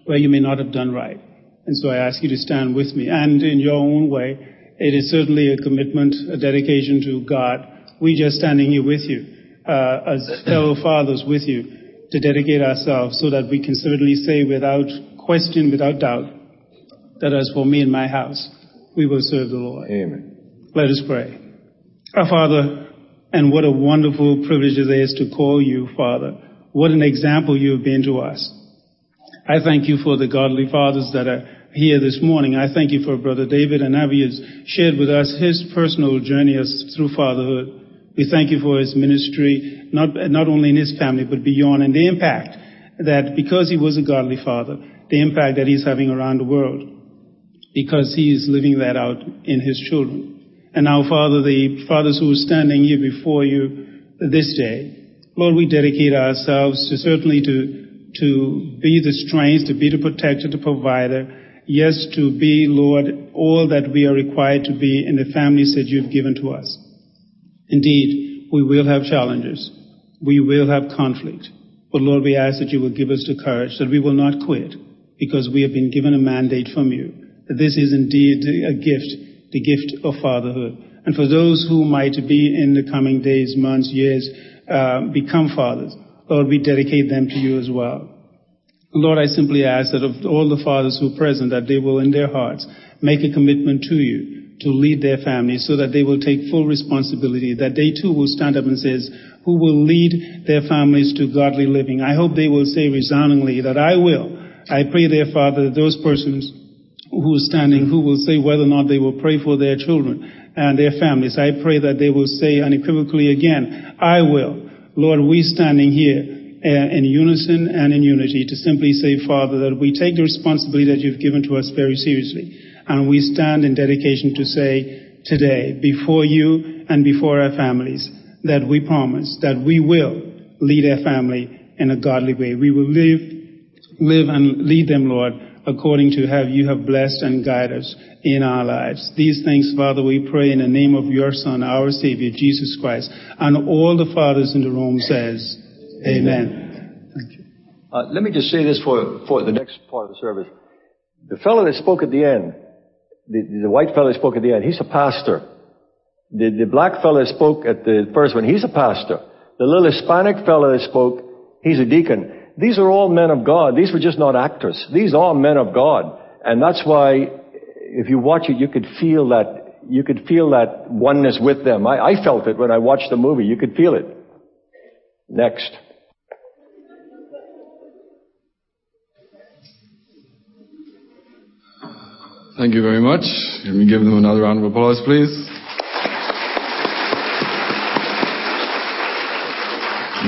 where you may not have done right. And so I ask you to stand with me. And in your own way, it is certainly a commitment, a dedication to God. We just standing here with you, uh, as fellow fathers with you, to dedicate ourselves so that we can certainly say without question, without doubt, that as for me and my house, we will serve the Lord. Amen. Let us pray. Our Father, and what a wonderful privilege it is to call you, Father. What an example you have been to us. I thank you for the godly fathers that are here this morning. I thank you for Brother David and Avi has shared with us his personal journey as through fatherhood. We thank you for his ministry, not, not only in his family, but beyond, and the impact that because he was a godly father, the impact that he's having around the world, because he is living that out in his children. And now, Father, the fathers who are standing here before you this day, Lord, we dedicate ourselves to certainly to, to be the strength, to be the protector, the provider, yes, to be, Lord, all that we are required to be in the families that you've given to us. Indeed, we will have challenges. We will have conflict. But Lord, we ask that you will give us the courage that we will not quit because we have been given a mandate from you. That this is indeed a gift the gift of fatherhood. And for those who might be in the coming days, months, years, uh, become fathers, Lord, we dedicate them to you as well. Lord, I simply ask that of all the fathers who are present, that they will in their hearts make a commitment to you to lead their families so that they will take full responsibility, that they too will stand up and says, who will lead their families to godly living. I hope they will say resoundingly that I will. I pray, dear Father, that those persons who is standing who will say whether or not they will pray for their children and their families. I pray that they will say unequivocally again, I will. Lord, we standing here uh, in unison and in unity to simply say, Father, that we take the responsibility that you've given to us very seriously. And we stand in dedication to say today, before you and before our families, that we promise that we will lead our family in a godly way. We will live, live and lead them, Lord, according to how you have blessed and guided us in our lives. These things, Father, we pray in the name of your Son, our Savior, Jesus Christ. And all the fathers in the room says, Amen. Thank you. Uh, let me just say this for, for the next part of the service. The fellow that spoke at the end, the, the white fellow that spoke at the end, he's a pastor. The, the black fellow that spoke at the first one, he's a pastor. The little Hispanic fellow that spoke, he's a deacon. These are all men of God. These were just not actors. These are men of God. And that's why, if you watch it, you could feel that, you could feel that oneness with them. I, I felt it when I watched the movie. You could feel it. Next. Thank you very much. Let me give them another round of applause, please?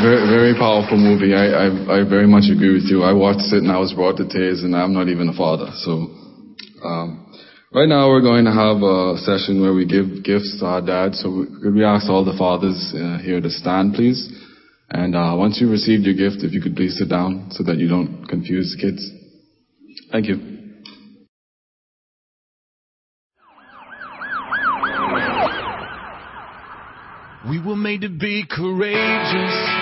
Very, very powerful movie. I, I, I very much agree with you. I watched it and I was brought to tears, and I'm not even a father. So, um, right now we're going to have a session where we give gifts to our dads. So, could we ask all the fathers uh, here to stand, please? And uh, once you've received your gift, if you could please sit down so that you don't confuse the kids. Thank you. We were made to be courageous.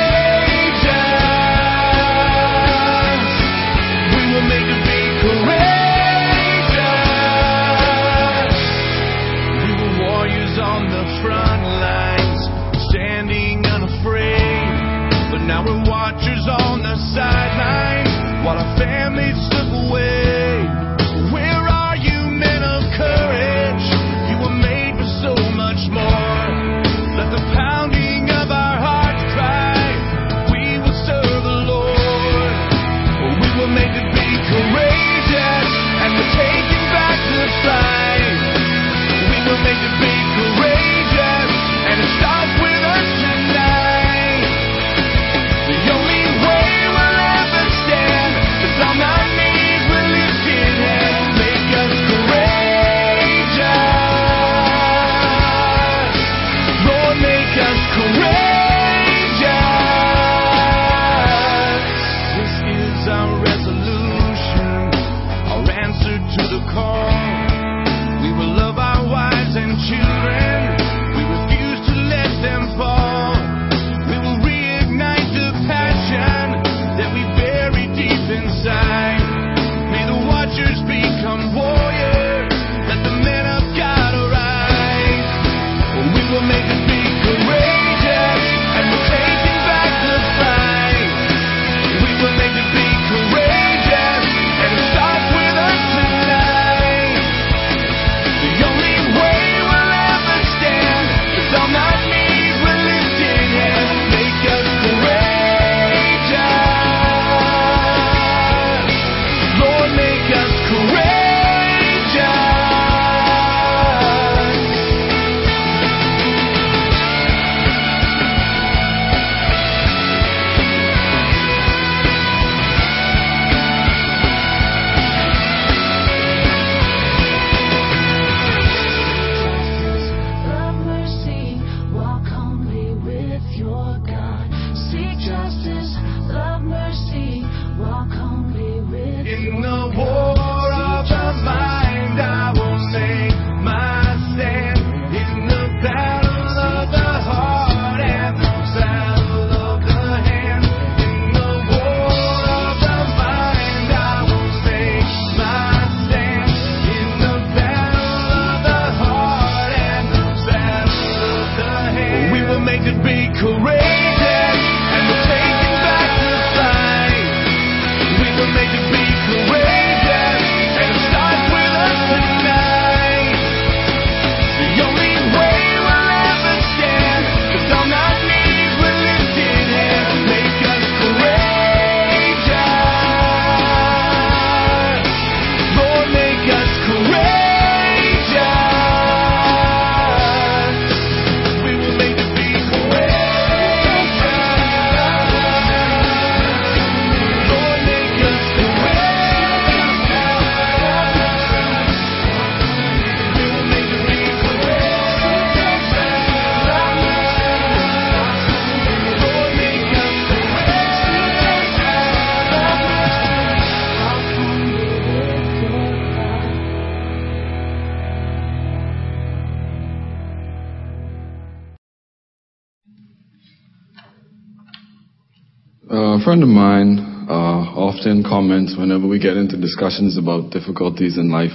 Friend of mine uh, often comments whenever we get into discussions about difficulties in life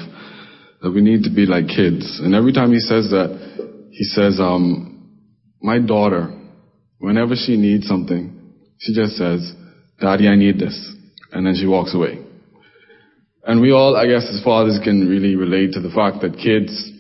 that we need to be like kids. And every time he says that, he says, um, my daughter, whenever she needs something, she just says, Daddy, I need this. And then she walks away. And we all, I guess, as fathers can really relate to the fact that kids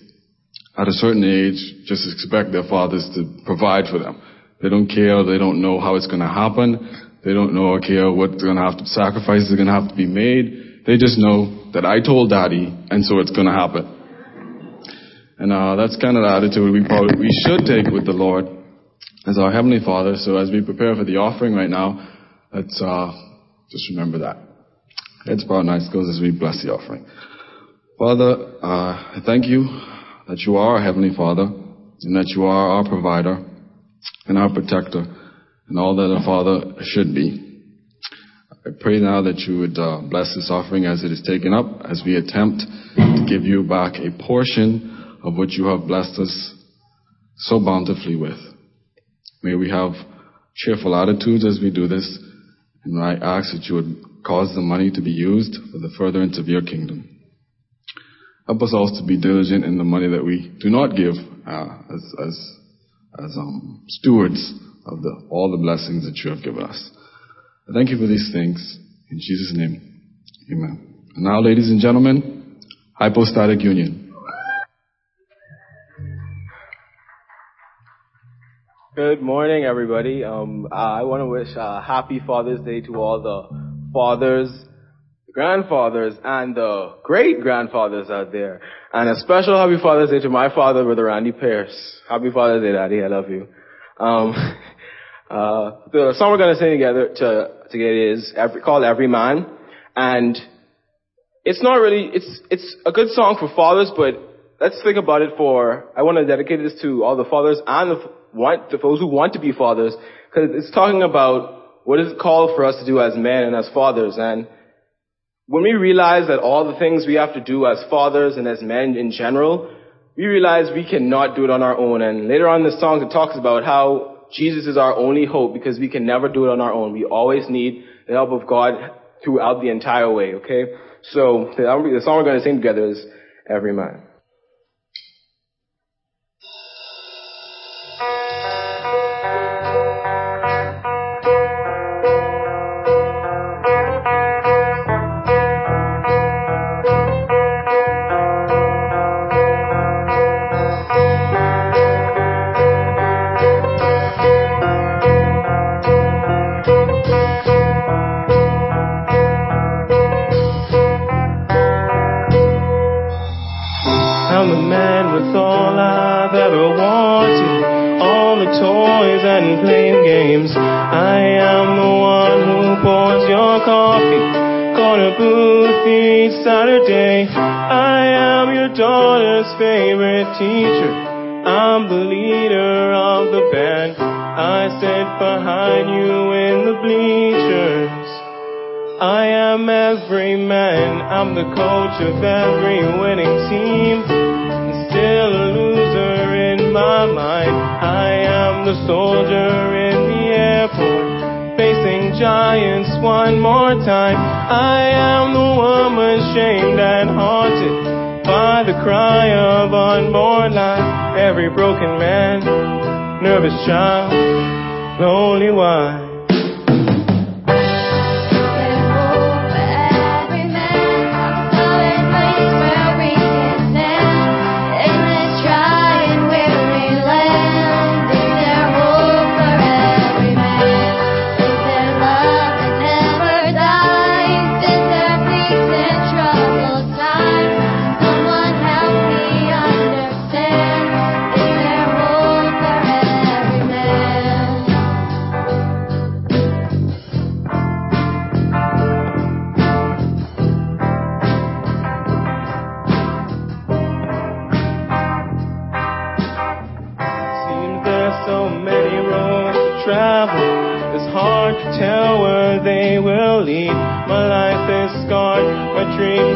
at a certain age just expect their fathers to provide for them. They don't care, they don't know how it's going to happen, they don't know or care what's going to have to, sacrifices are going to have to be made. They just know that I told daddy, and so it's going to happen. And uh, that's kind of the attitude we probably we should take with the Lord as our heavenly Father. So as we prepare for the offering right now, let's uh, just remember that. Bowed and eyes closed as we bless the offering. Father, uh, I thank you that you are our heavenly Father and that you are our provider and our protector and all that a father should be. I pray now that you would uh, bless this offering as it is taken up, as we attempt to give you back a portion of what you have blessed us so bountifully with. May we have cheerful attitudes as we do this, and I ask that you would cause the money to be used for the furtherance of your kingdom. Help us also to be diligent in the money that we do not give uh, as, as, as um, stewards of the, all the blessings that you have given us. I thank you for these things. In Jesus' name, amen. And now, ladies and gentlemen, hypostatic union. Good morning, everybody. Um, I want to wish a happy Father's Day to all the fathers, grandfathers, and the great grandfathers out there. And a special happy Father's Day to my father, Brother Randy Pierce. Happy Father's Day, Daddy. I love you. Um, uh, the song we're going to sing together to, together is every, called Every Man. And it's not really, it's, it's a good song for fathers, but let's think about it for, I want to dedicate this to all the fathers and the, want, to those who want to be fathers, because it's talking about what is called for us to do as men and as fathers. And when we realize that all the things we have to do as fathers and as men in general, we realize we cannot do it on our own. And later on in the song, it talks about how Jesus is our only hope because we can never do it on our own. We always need the help of God throughout the entire way, okay? So the song we're going to sing together is Every Man. all the toys and playing games. I am the one who pours your coffee. Corner booth each Saturday. I am your daughter's favorite teacher. I'm the leader of the band. I sit behind you in the bleachers. I am every man. I'm the coach of every winning team mind. I am the soldier in the airport. Facing giants one more time. I am the woman shamed and haunted by the cry of unborn life. Every broken man, nervous child, lonely wife.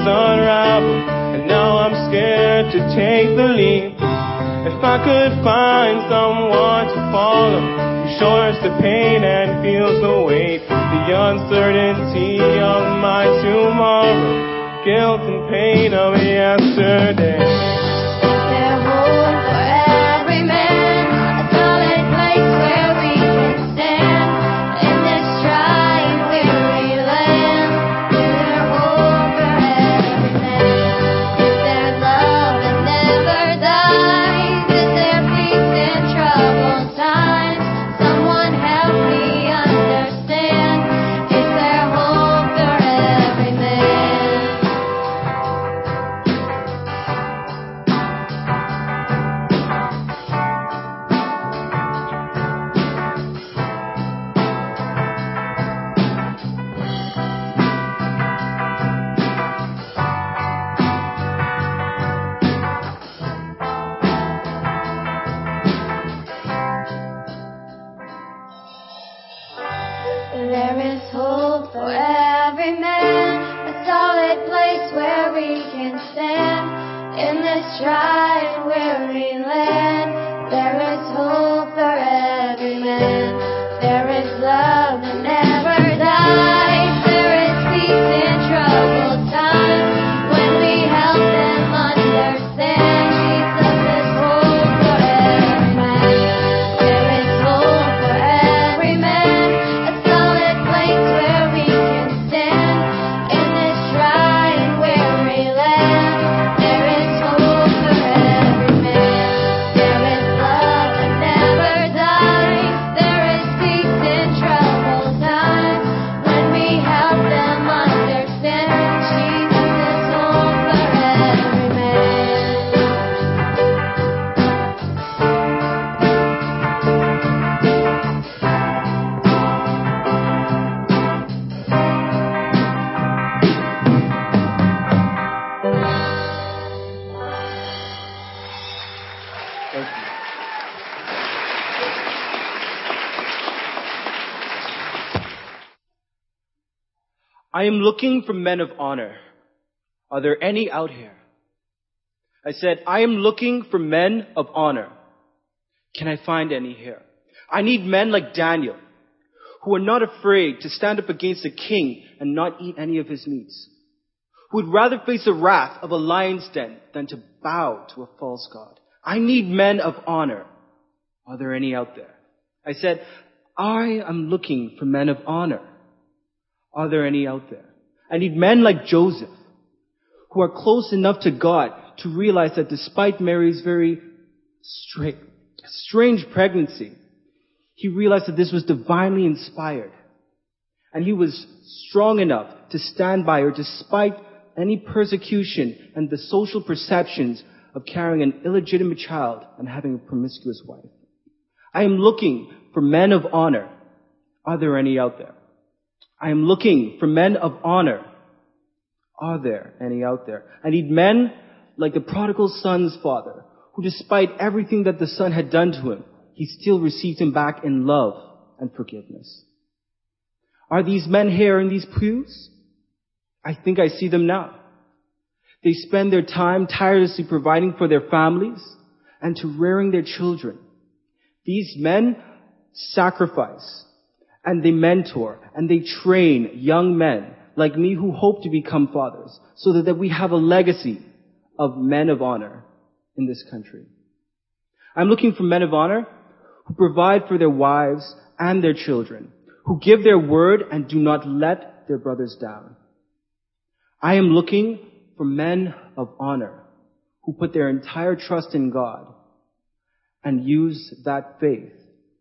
Dreams unraveled, and now I'm scared to take the leap. If I could find someone to follow, who shares the pain and feels the weight, the uncertainty of my tomorrow, guilt and pain of yesterday. Am looking for men of honor. Are there any out here? I said, I am looking for men of honor. Can I find any here? I need men like Daniel, who are not afraid to stand up against a king and not eat any of his meats, who would rather face the wrath of a lion's den than to bow to a false god. I need men of honor. Are there any out there? I said, I am looking for men of honor. Are there any out there? I need men like Joseph, who are close enough to God to realize that despite Mary's very stra- strange pregnancy, he realized that this was divinely inspired. And he was strong enough to stand by her despite any persecution and the social perceptions of carrying an illegitimate child and having a promiscuous wife. I am looking for men of honor. Are there any out there? I am looking for men of honor. Are there any out there? I need men like the prodigal son's father, who despite everything that the son had done to him, he still received him back in love and forgiveness. Are these men here in these pews? I think I see them now. They spend their time tirelessly providing for their families and to rearing their children. These men sacrifice and they mentor and they train young men like me who hope to become fathers so that, that we have a legacy of men of honor in this country. I'm looking for men of honor who provide for their wives and their children, who give their word and do not let their brothers down. I am looking for men of honor who put their entire trust in God and use that faith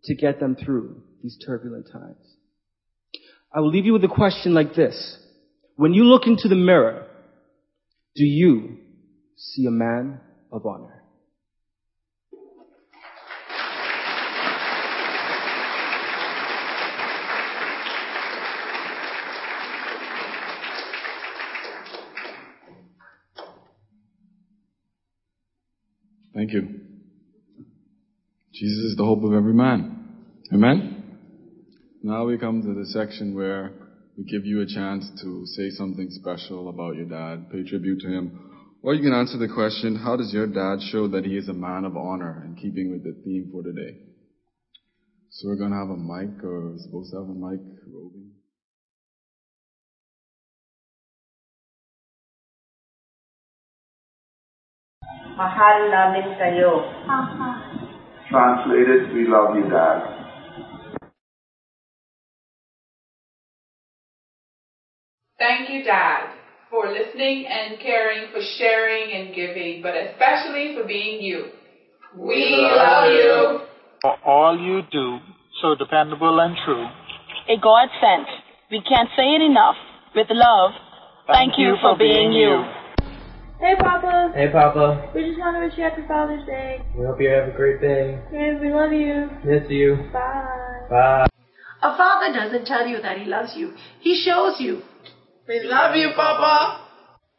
to get them through these turbulent times. I will leave you with a question like this. When you look into the mirror, do you see a man of honor? Thank you. Jesus is the hope of every man. Amen? Now we come to the section where we give you a chance to say something special about your dad, pay tribute to him, or you can answer the question, how does your dad show that he is a man of honor in keeping with the theme for today? So we're going to have a mic, or we're supposed to have a mic roving. Mahal namin kayo. Translated, we love you, Dad. Thank you, Dad, for listening and caring, for sharing and giving, but especially for being you. We love you. For all you do, so dependable and true. A God sent. We can't say it enough. With love, thank, you for being you. Hey, Papa. Hey, Papa. We just want to wish you happy Father's Day. We hope you have a great day. And we love you. Miss you. Bye. Bye. A father doesn't tell you that he loves you. He shows you. We love you, Papa.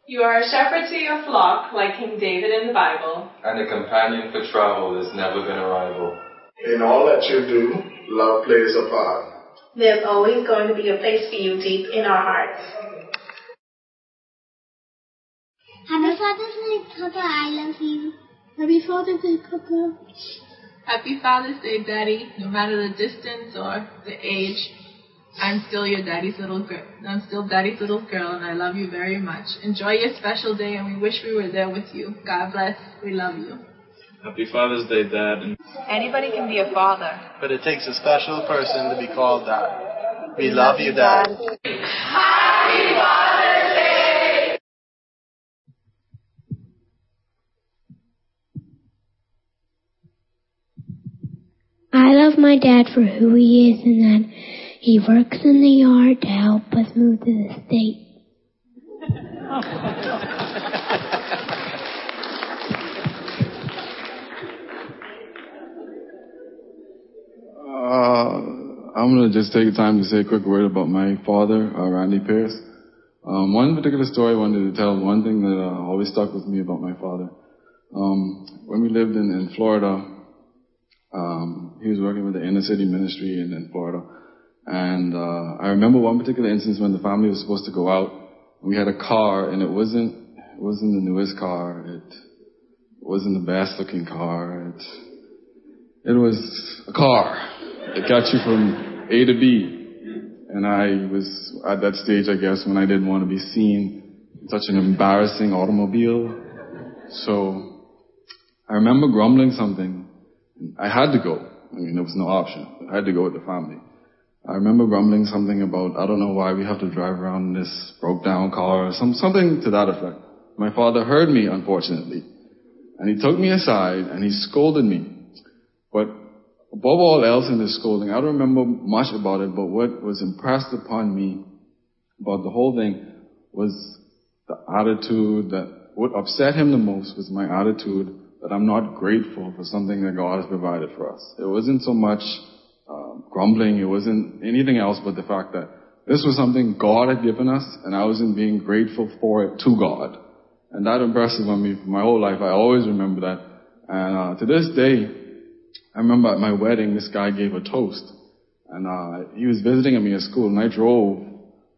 You are a shepherd to your flock, like King David in the Bible. And a companion for travel has never been a rival. In all that you do, love plays a part. There's always going to be a place for you deep in our hearts. Happy Father's Day, Papa. I love you. Happy Father's Day, Papa. Happy Father's Day, Daddy. No matter the distance or the age, I'm still your daddy's little girl. I'm still daddy's little girl, and I love you very much. Enjoy your special day, and we wish we were there with you. God bless. We love you. Happy Father's Day, Dad. Anybody can be a father. But it takes a special person to be called Dad. We love you, Dad. Happy Father's Day! I love my dad for who he is and that he works in the yard to help us move to the state. Uh, I'm going to just take time to say a quick word about my father, uh, Randy Pierce. Um, one particular story I wanted to tell, one thing that uh, always stuck with me about my father. Um, when we lived in, in Florida, um, he was working with the inner city ministry in, in Florida. And uh, I remember one particular instance when the family was supposed to go out. We had a car, and it wasn't it wasn't the newest car. It wasn't the best looking car. It it was a car. It got you from A to B. And I was at that stage, I guess, when I didn't want to be seen in such an embarrassing automobile. So I remember grumbling something. I had to go. I mean, there was no option. I had to go with the family. I remember grumbling something about, I don't know why we have to drive around in this broke down car or some, something to that effect. My father heard me, unfortunately. And he took me aside and he scolded me. But above all else in this scolding, I don't remember much about it, but what was impressed upon me about the whole thing was the attitude that what upset him the most was my attitude that I'm not grateful for something that God has provided for us. It wasn't so much uh, grumbling, it wasn't anything else but the fact that this was something God had given us and I wasn't being grateful for it to God. And that impressed on me for my whole life. I always remember that. And uh, to this day, I remember at my wedding, this guy gave a toast. And uh, he was visiting me at school, and I drove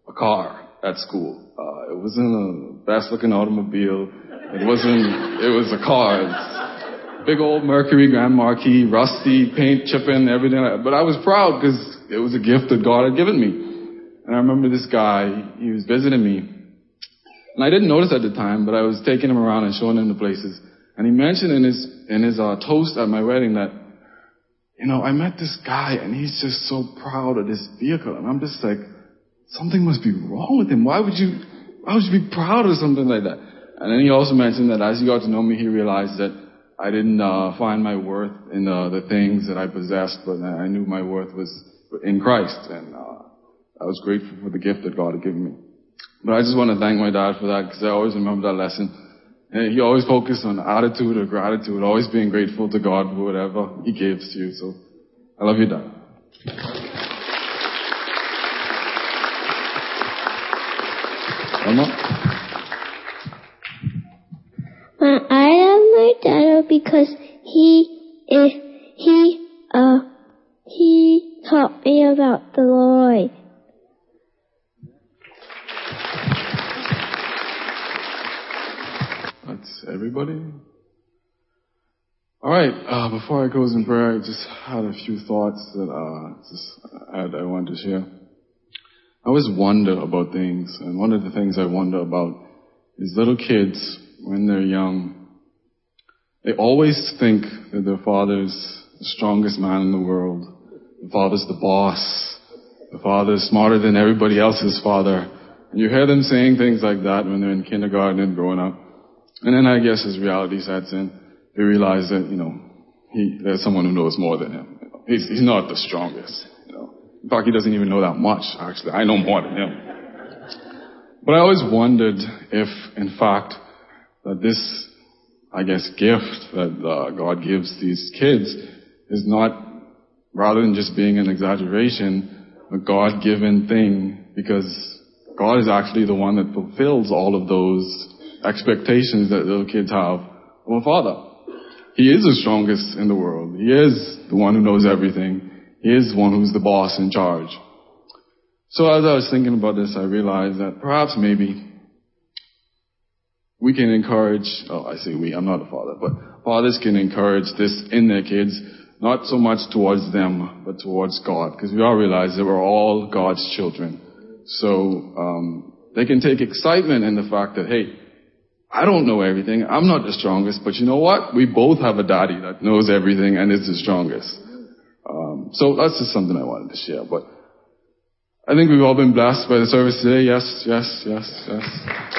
a car at school. Uh, it wasn't the best looking automobile. It wasn't, it was a car. Big old Mercury Grand Marquis, rusty, paint chipping, everything. But I was proud because it was a gift that God had given me. And I remember this guy, he was visiting me. And I didn't notice at the time, but I was taking him around and showing him the places. And he mentioned in his, in his uh, toast at my wedding that, you know, I met this guy and he's just so proud of this vehicle. And I'm just like, something must be wrong with him. Why would you, why would you be proud of something like that? And then he also mentioned that as he got to know me, he realized that I didn't uh, find my worth in uh, the things that I possessed, but I knew my worth was in Christ. And uh, I was grateful for the gift that God had given me. But I just want to thank my dad for that because I always remember that lesson. And he always focused on attitude or gratitude, always being grateful to God for whatever he gives to you. So I love you, Dad I love my dad because he is he uh he taught me about the Lord. That's everybody? All right. Uh, before I close in prayer, I just had a few thoughts that uh, just I, had, I wanted to share. I always wonder about things, and one of the things I wonder about is little kids when they're young. They always think that their father's the strongest man in the world. The father's the boss. The father's smarter than everybody else's father. And you hear them saying things like that when they're in kindergarten and growing up. And then I guess as reality sets in, they realize that, you know, he, there's someone who knows more than him. He's, he's not the strongest. You know. In fact, he doesn't even know that much, actually. I know more than him. But I always wondered if, in fact, that this, I guess, gift that uh, God gives these kids is not, rather than just being an exaggeration, a God-given thing because God is actually the one that fulfills all of those expectations that little kids have of a father. He is the strongest in the world. He is the one who knows everything. He is the one who's the boss in charge. So as I was thinking about this, I realized that perhaps maybe we can encourage, oh, I say we, I'm not a father, but fathers can encourage this in their kids, not so much towards them, but towards God, because we all realize that we're all God's children. So, um, they can take excitement in the fact that, hey, I don't know everything. I'm not the strongest, but you know what? We both have a daddy that knows everything and is the strongest. Um, so that's just something I wanted to share. But I think we've all been blessed by the service today. Yes, yes, yes, yes.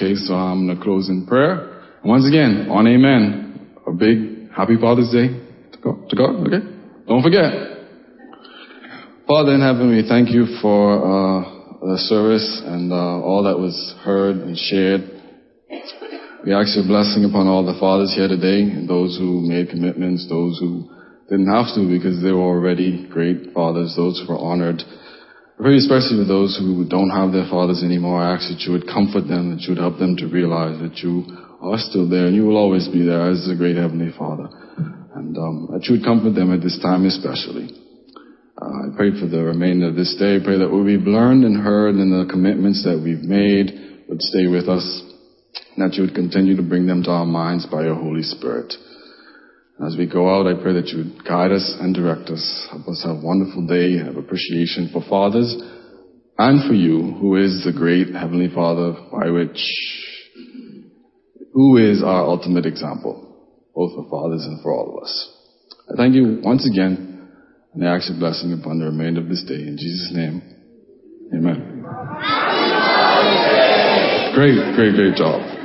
Okay, so I'm going to close in prayer. Once again, on amen, a big happy Father's Day to God, to God okay? Don't forget. Father in heaven, we thank you for uh, the service and uh, all that was heard and shared. We ask your blessing upon all the fathers here today, and those who made commitments, those who didn't have to because they were already great fathers, those who were honored. I pray especially for those who don't have their fathers anymore. I ask that you would comfort them, that you would help them to realize that you are still there and you will always be there as the great Heavenly Father. And um, that you would comfort them at this time especially. Uh, I pray for the remainder of this day. I pray that what we've learned and heard and the commitments that we've made would stay with us. And that you would continue to bring them to our minds by your Holy Spirit. As we go out, I pray that you would guide us and direct us. Help us have a wonderful day, have appreciation for fathers and for you, who is the great Heavenly Father by which, who is our ultimate example, both for fathers and for all of us. I thank you once again, and I ask your blessing upon the remainder of this day. In Jesus' name, amen. Great, great, great job.